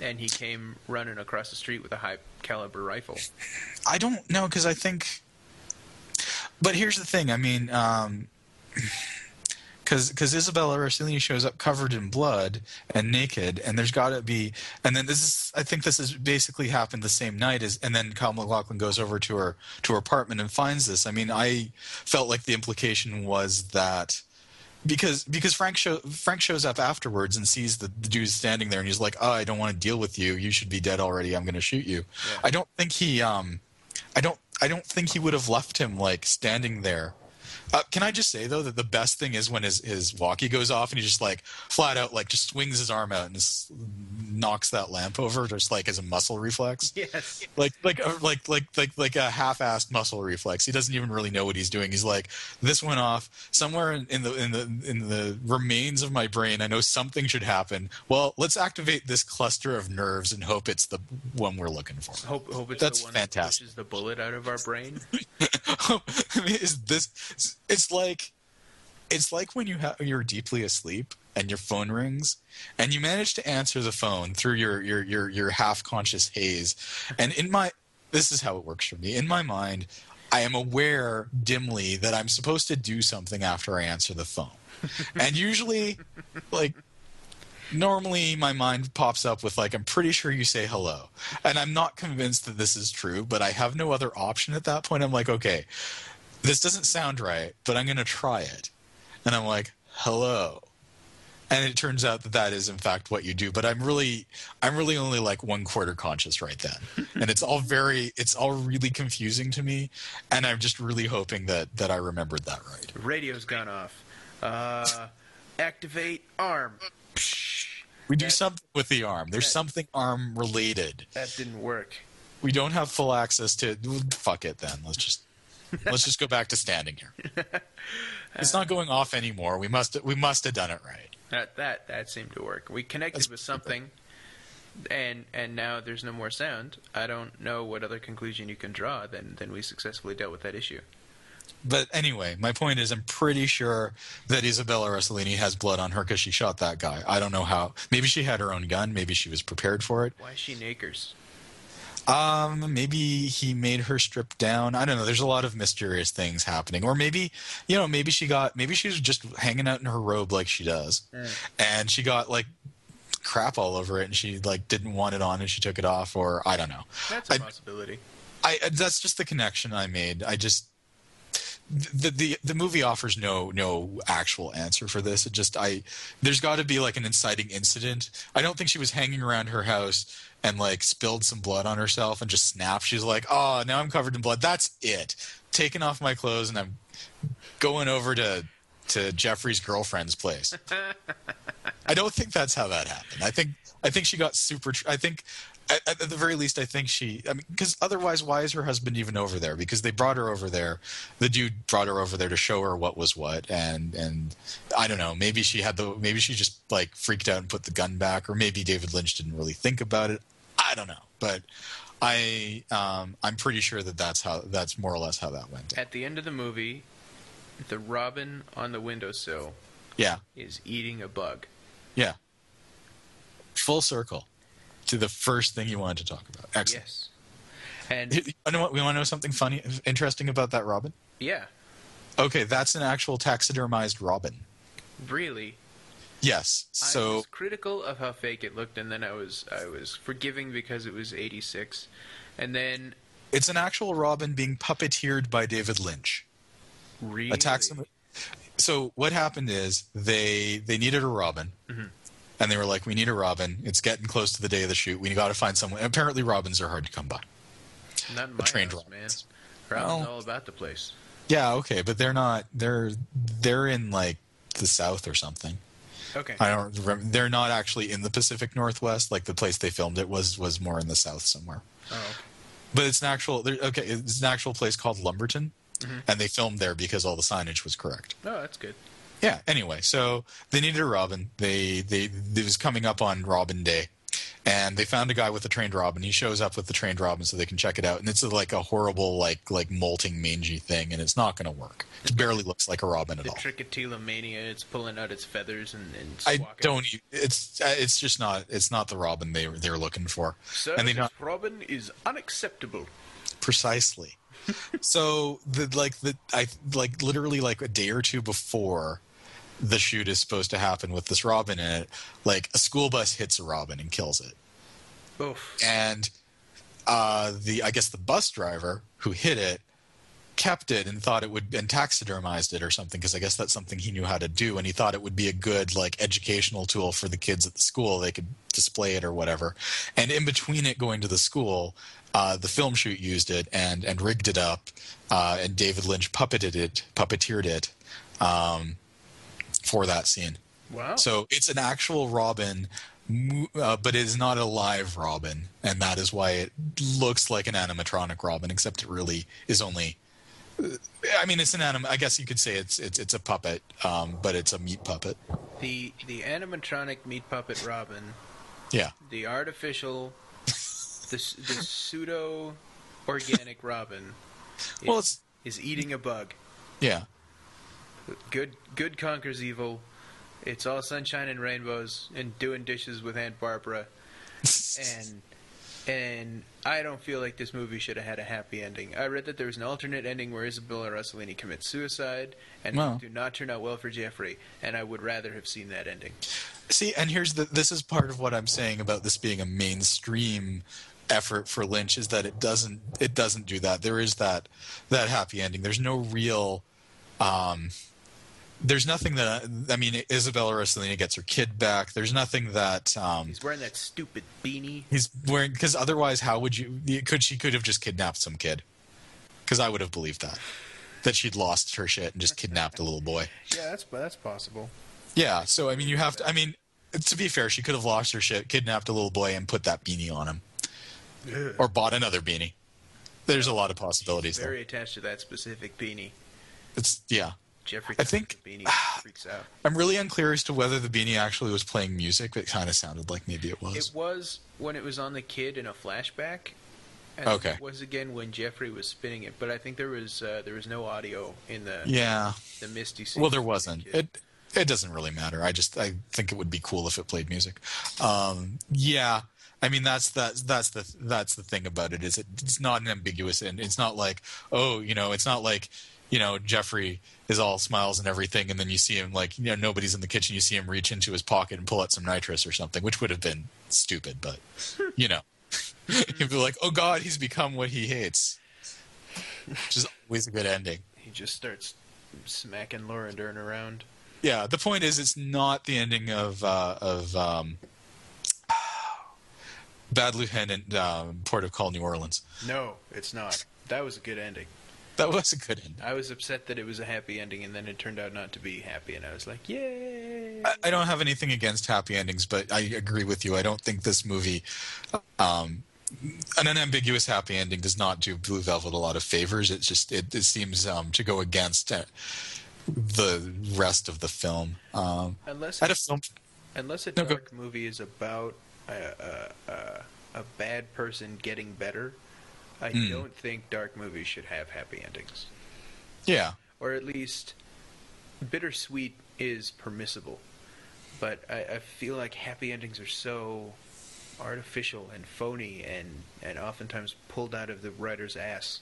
and he came running across the street with a high caliber rifle. I don't know because I think. But here's the thing. I mean, because because Isabella Rossellini shows up covered in blood and naked, and there's got to be. And then this is. I think this has basically happened the same night as. And then Kyle MacLachlan goes over to her to her apartment and finds this. I mean, I felt like the implication was that. Because because Frank show, Frank shows up afterwards and sees the, the dude standing there and he's like, oh, I don't want to deal with you. You should be dead already. I'm going to shoot you. Yeah. I don't think he um I don't I don't think he would have left him like standing there. Uh, can I just say though that the best thing is when his his walkie goes off and he just like flat out like just swings his arm out and just knocks that lamp over just like as a muscle reflex. Yes. Like like uh, like like like like a half-assed muscle reflex. He doesn't even really know what he's doing. He's like, this went off somewhere in, in the in the in the remains of my brain. I know something should happen. Well, let's activate this cluster of nerves and hope it's the one we're looking for. Hope, hope it's That's the one fantastic. that pushes the bullet out of our brain. I mean, is this? It's like, it's like when you ha- you're deeply asleep and your phone rings, and you manage to answer the phone through your your your your half conscious haze, and in my this is how it works for me. In my mind, I am aware dimly that I'm supposed to do something after I answer the phone, and usually, like. Normally my mind pops up with like i'm pretty sure you say hello. And i'm not convinced that this is true but i have no other option at that point. I'm like okay this doesn't sound right but i'm going to try it. And i'm like hello. And it turns out that that is in fact what you do. But i'm really i'm really only like one quarter conscious right then. And it's all very it's all really confusing to me. And i'm just really hoping that that i remembered that right. Radio's gone off. Uh, activate arm. We do That- something with the arm there's that- something arm related That didn't work. we don't have full access to fuck it then let's just let's just go back to standing here it's not going off anymore we must we must have done it right That that that seemed to work. We connected That's with something, and and now there's no more sound. I don't know what other conclusion you can draw than than we successfully dealt with that issue. But anyway my point is i'm pretty sure that isabella rossellini has blood on her because she shot that guy. I don't know how. Maybe she had her own gun. Maybe she was prepared for it. Why is she nakers? um maybe he made her strip down. I don't know. There's a lot of mysterious things happening. Or maybe you know maybe she got maybe she was just hanging out in her robe like she does. And she got like crap all over it and she like didn't want it on and she took it off or i don't know. That's a I- possibility. I that's just the connection I made. I just the the the movie offers no no actual answer for this. It just I there's got to be like an inciting incident. I don't think she was hanging around her house and like spilled some blood on herself and just snapped. She's like, "Oh, now I'm covered in blood." That's it. Taking off my clothes and I'm going over to to Jeffrey's girlfriend's place. I don't think that's how that happened. I think I think she got super. I think at, at the very least, I think she. I mean, because otherwise, why is her husband even over there? Because they brought her over there. The dude brought her over there to show her what was what, and and I don't know. Maybe she had the. Maybe she just like freaked out and put the gun back, or maybe David Lynch didn't really think about it. I don't know, but. I um, I'm pretty sure that that's how that's more or less how that went. At the end of the movie, the robin on the windowsill Yeah, is eating a bug. yeah. Full circle to the first thing you wanted to talk about. Excellent. Yes. And You know what? We want to know something funny, interesting about that robin. yeah, Okay, that's an actual taxidermized robin. really, Yes. I So was critical of how fake it looked, and then I was I was forgiving because it was '86, and then it's an actual robin being puppeteered by David Lynch. really, A taxi- So what happened is they they needed a robin, Mhm. And they were like, "We need a robin. It's getting close to the day of the shoot. We got to find someone." Apparently, robins are hard to come by. not in my trained house, man. robins. Well- all about the place. Yeah, okay, but they're not. They're they're in like the south or something. Okay, I don't remember. They're not actually in the Pacific Northwest. Like the place they filmed it was was more in the south somewhere. oh, okay. But it's an actual. Okay, it's an actual place called Lumberton, Mhm. and they filmed there because all the signage was correct. oh, that's good. Yeah. Anyway, so they needed a Robin. They they it was coming up on Robin Day, and they found a guy with a trained Robin. He shows up with the trained Robin so they can check it out, and it's like a horrible like like molting mangy thing, and it's not going to work. It barely looks like a Robin at The all. Trichotillomania, it's pulling out its feathers and, and I don't. It's uh, it's just not. It's not the Robin they they're looking for. Sir, and they this not robin is unacceptable. precisely. so the like the I like literally like a day or two before the shoot is supposed to happen with this robin in it, like a school bus hits a robin and kills it, Oof. and uh, the I guess the bus driver who hit it kept it and thought it would and taxidermized it or something because I guess that's something he knew how to do and he thought it would be a good like educational tool for the kids at the school. They could display it or whatever. And in between it going to the school uh, the film shoot used it and and rigged it up uh, and David Lynch puppeted it puppeteered it um, for that scene Wow. so it's an actual Robin, uh, but it is not a live Robin, and that is why it looks like an animatronic Robin, except it really is only. I mean, it's an anim. I guess you could say it's it's it's a puppet, um, but it's a meat puppet. the the animatronic meat puppet robin, Yeah, the artificial, the, the pseudo organic robin, is, Well, it's- is eating a bug. yeah, Good good conquers evil. It's all sunshine and rainbows and doing dishes with Aunt Barbara. and and I don't feel like this movie should have had a happy ending. I read that there was an alternate ending where Isabella Rossellini commits suicide and do not turn out well for Jeffrey, and I would rather have seen that ending. See, and here's the this is part of what I'm saying about this being a mainstream effort for Lynch is that it doesn't it doesn't do that. There is that that happy ending. There's no real um there's nothing that I mean Isabella Rossellini gets her kid back. There's nothing that um He's wearing that stupid beanie. he's wearing because otherwise how would you could she could have just kidnapped some kid because i would have believed that that she'd lost her shit and just kidnapped a little boy Yeah, that's that's possible. yeah so i mean you have to i mean to be fair she could have lost her shit kidnapped a little boy and put that beanie on him or bought another beanie there's a lot of possibilities there Very attached to that specific beanie. it's yeah Jeffrey I think- the beanie freaks out. i'm really unclear as to whether the beanie actually was playing music but it kind of sounded like maybe it was It was when it was on the kid in a flashback. And Okay. It was again when Jeffrey was spinning it, but I think there was uh, there was no audio in the yeah the Misty scene. Well, there wasn't. kid. It it doesn't really matter. I just I think it would be cool if it played music. Um, yeah, I mean that's that's that's the that's the thing about it is it, it's not an ambiguous and it's not like oh you know it's not like you know Jeffrey is all smiles and everything and then you see him like you know nobody's in the kitchen you see him reach into his pocket and pull out some nitrous or something which would have been stupid but you know you'd be like oh god he's become what he hates which is always a good ending. he just starts smacking Laura Dern around. yeah the point is it's not the ending of uh, of um, bad lieutenant um, port of call new orleans No, it's not. That was a good ending. that was a good ending. I was upset that it was a happy ending, and then it turned out not to be happy, and I was like, yay! I, I don't have anything against happy endings but i agree with you. I don't think this movie um, an unambiguous happy ending does not do blue velvet a lot of favors. It just it, it seems um, to go against uh, the rest of the film. Um, Unless at a it's, film unless a No, dark movie is about a, a, a, a bad person getting better, I Hmm. don't think dark movies should have happy endings. yeah or at least bittersweet is permissible. But I, I feel like happy endings are so artificial and phony and, and oftentimes pulled out of the writer's ass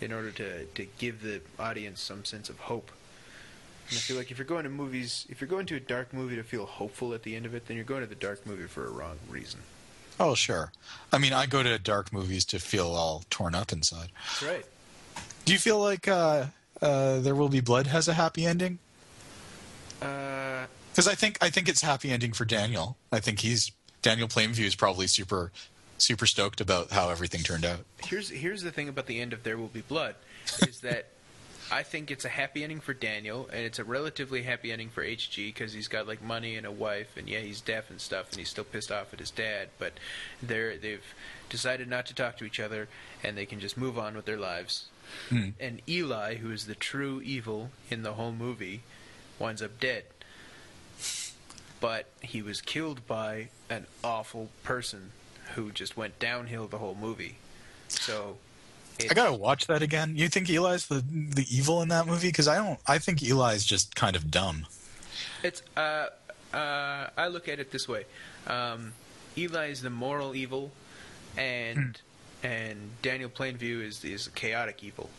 in order to, to give the audience some sense of hope. And I feel like if you're going to movies, if you're going to a dark movie to feel hopeful at the end of it, then you're going to the dark movie for a wrong reason. Oh, sure. I mean, I go to dark movies to feel all torn up inside. That's right. Do you feel like uh, uh, There Will Be Blood has a happy ending? Uh, Because I think I think it's happy ending for Daniel. I think he's Daniel Plainview is probably super super stoked about how everything turned out. here's here's the thing about the end of There Will Be Blood is that I think it's a happy ending for Daniel and it's a relatively happy ending for HG because he's got like money and a wife and yeah he's deaf and stuff and he's still pissed off at his dad but they're they've decided not to talk to each other and they can just move on with their lives. Hmm. And Eli, who is the true evil in the whole movie, winds up dead. But he was killed by an awful person who just went downhill the whole movie. So I gotta watch that again. You think Eli's the the evil in that movie? Because I don't. I think Eli's just kind of dumb. It's uh, uh, I look at it this way: um, Eli is the moral evil, and and Daniel Plainview is is chaotic evil.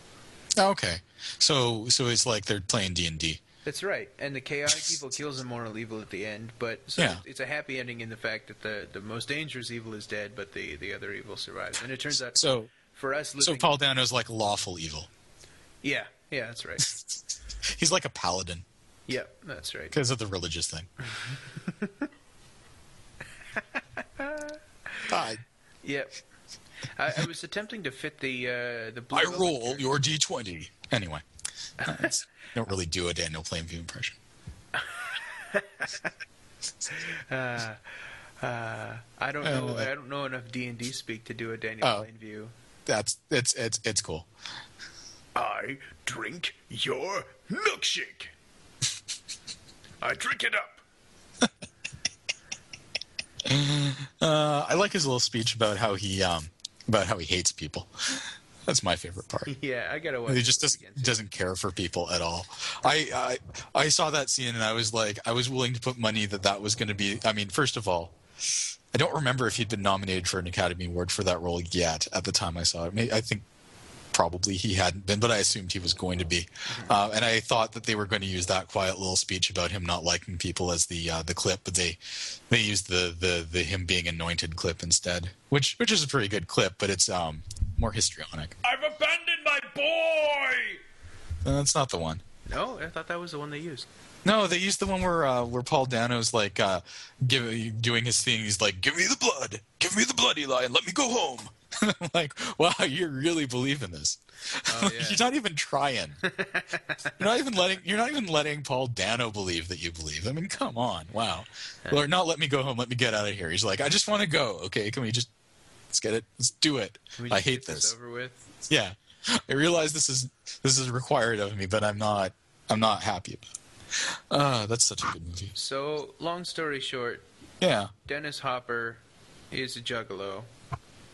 Okay, so so it's like they're playing D and D. That's right, and the chaotic evil kills the moral evil at the end. But so Yeah. it's a happy ending in the fact that the the most dangerous evil is dead, but the the other evil survives. And it turns out So for us living, so Paul Dano's like lawful evil. yeah, yeah, that's right. He's like a paladin yeah, that's right. because of the religious thing. I, Yep. I, I was attempting to fit the uh, the blue I roll your d twenty. Anyway, don't really do a Daniel Plainview impression. Uh, uh, I don't know. Uh, I don't know enough D and D speak to do a Daniel Oh. Plainview. That's it's it's it's cool. I drink your milkshake. I drink it up. Uh, I like his little speech about how he um about how he hates people. That's my favorite part. Yeah, I gotta watch. He it just doesn't, doesn't care for people at all. I, I I saw that scene and I was like, I was willing to put money that that was going to be. I mean, first of all, I don't remember if he'd been nominated for an Academy Award for that role yet at the time I saw it. Maybe, I think probably he hadn't been, but I assumed he was going to be. Uh, and I thought that they were going to use that quiet little speech about him not liking people as the uh, the clip, but they they used the, the the him being anointed clip instead, which which is a pretty good clip, but it's um more histrionic. I've abandoned my boy. Uh, that's not the one. No, I thought that was the one they used. No, they used the one where uh, where Paul Dano's like uh, give, doing his thing. He's like, "Give me the blood, give me the blood, Eli, and let me go home." I'm like, wow, you really believe in this? Oh, yeah. you're not even trying. you're not even letting. You're not even letting Paul Dano believe that you believe. I mean, come on, wow. Or not let me go home. Let me get out of here. He's like, I just want to go. Okay, can we just let's get it? Let's do it. I hate get this. Over with. Yeah, I realize this is this is required of me, but I'm not. I'm not happy about. it. Uh, that's such a good movie. So, long story short, Yeah. Dennis Hopper is a juggalo,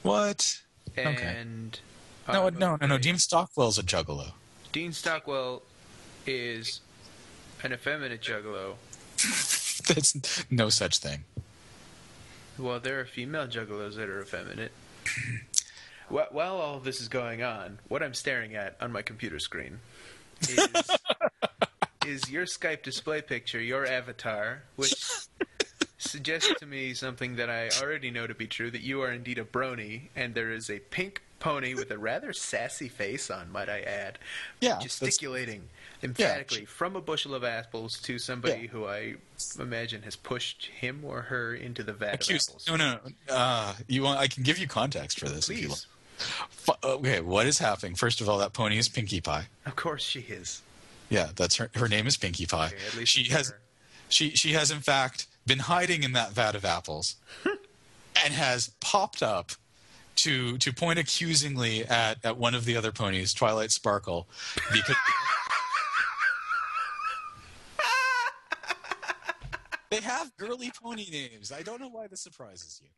What? Okay. and No, no, no, no. afraid Dean Stockwell's a juggalo. Dean Stockwell is an effeminate juggalo. That's no such thing. Well, there are female juggalos that are effeminate. Wh- While all this is going on, what I'm staring at on my computer screen is, is your Skype display picture, your avatar, which suggests to me something that I already know to be true that you are indeed a brony, and there is a pink pony with a rather sassy face on, might I add, Yeah, gesticulating emphatically from a bushel of apples to somebody Yeah. who I imagine has pushed him or her into the vat Accused. of apples. No, no, no. Uh, you want? I can give you context for this if you Please. Okay, what is happening? First of all, that pony is Pinkie Pie. Of course she is. Yeah, that's her. Her name is Pinkie Pie. Okay, at least she has, her. she she has in fact been hiding in that vat of apples, and has popped up to to point accusingly at at one of the other ponies, Twilight Sparkle, because. They have girly pony names. I don't know why this surprises you.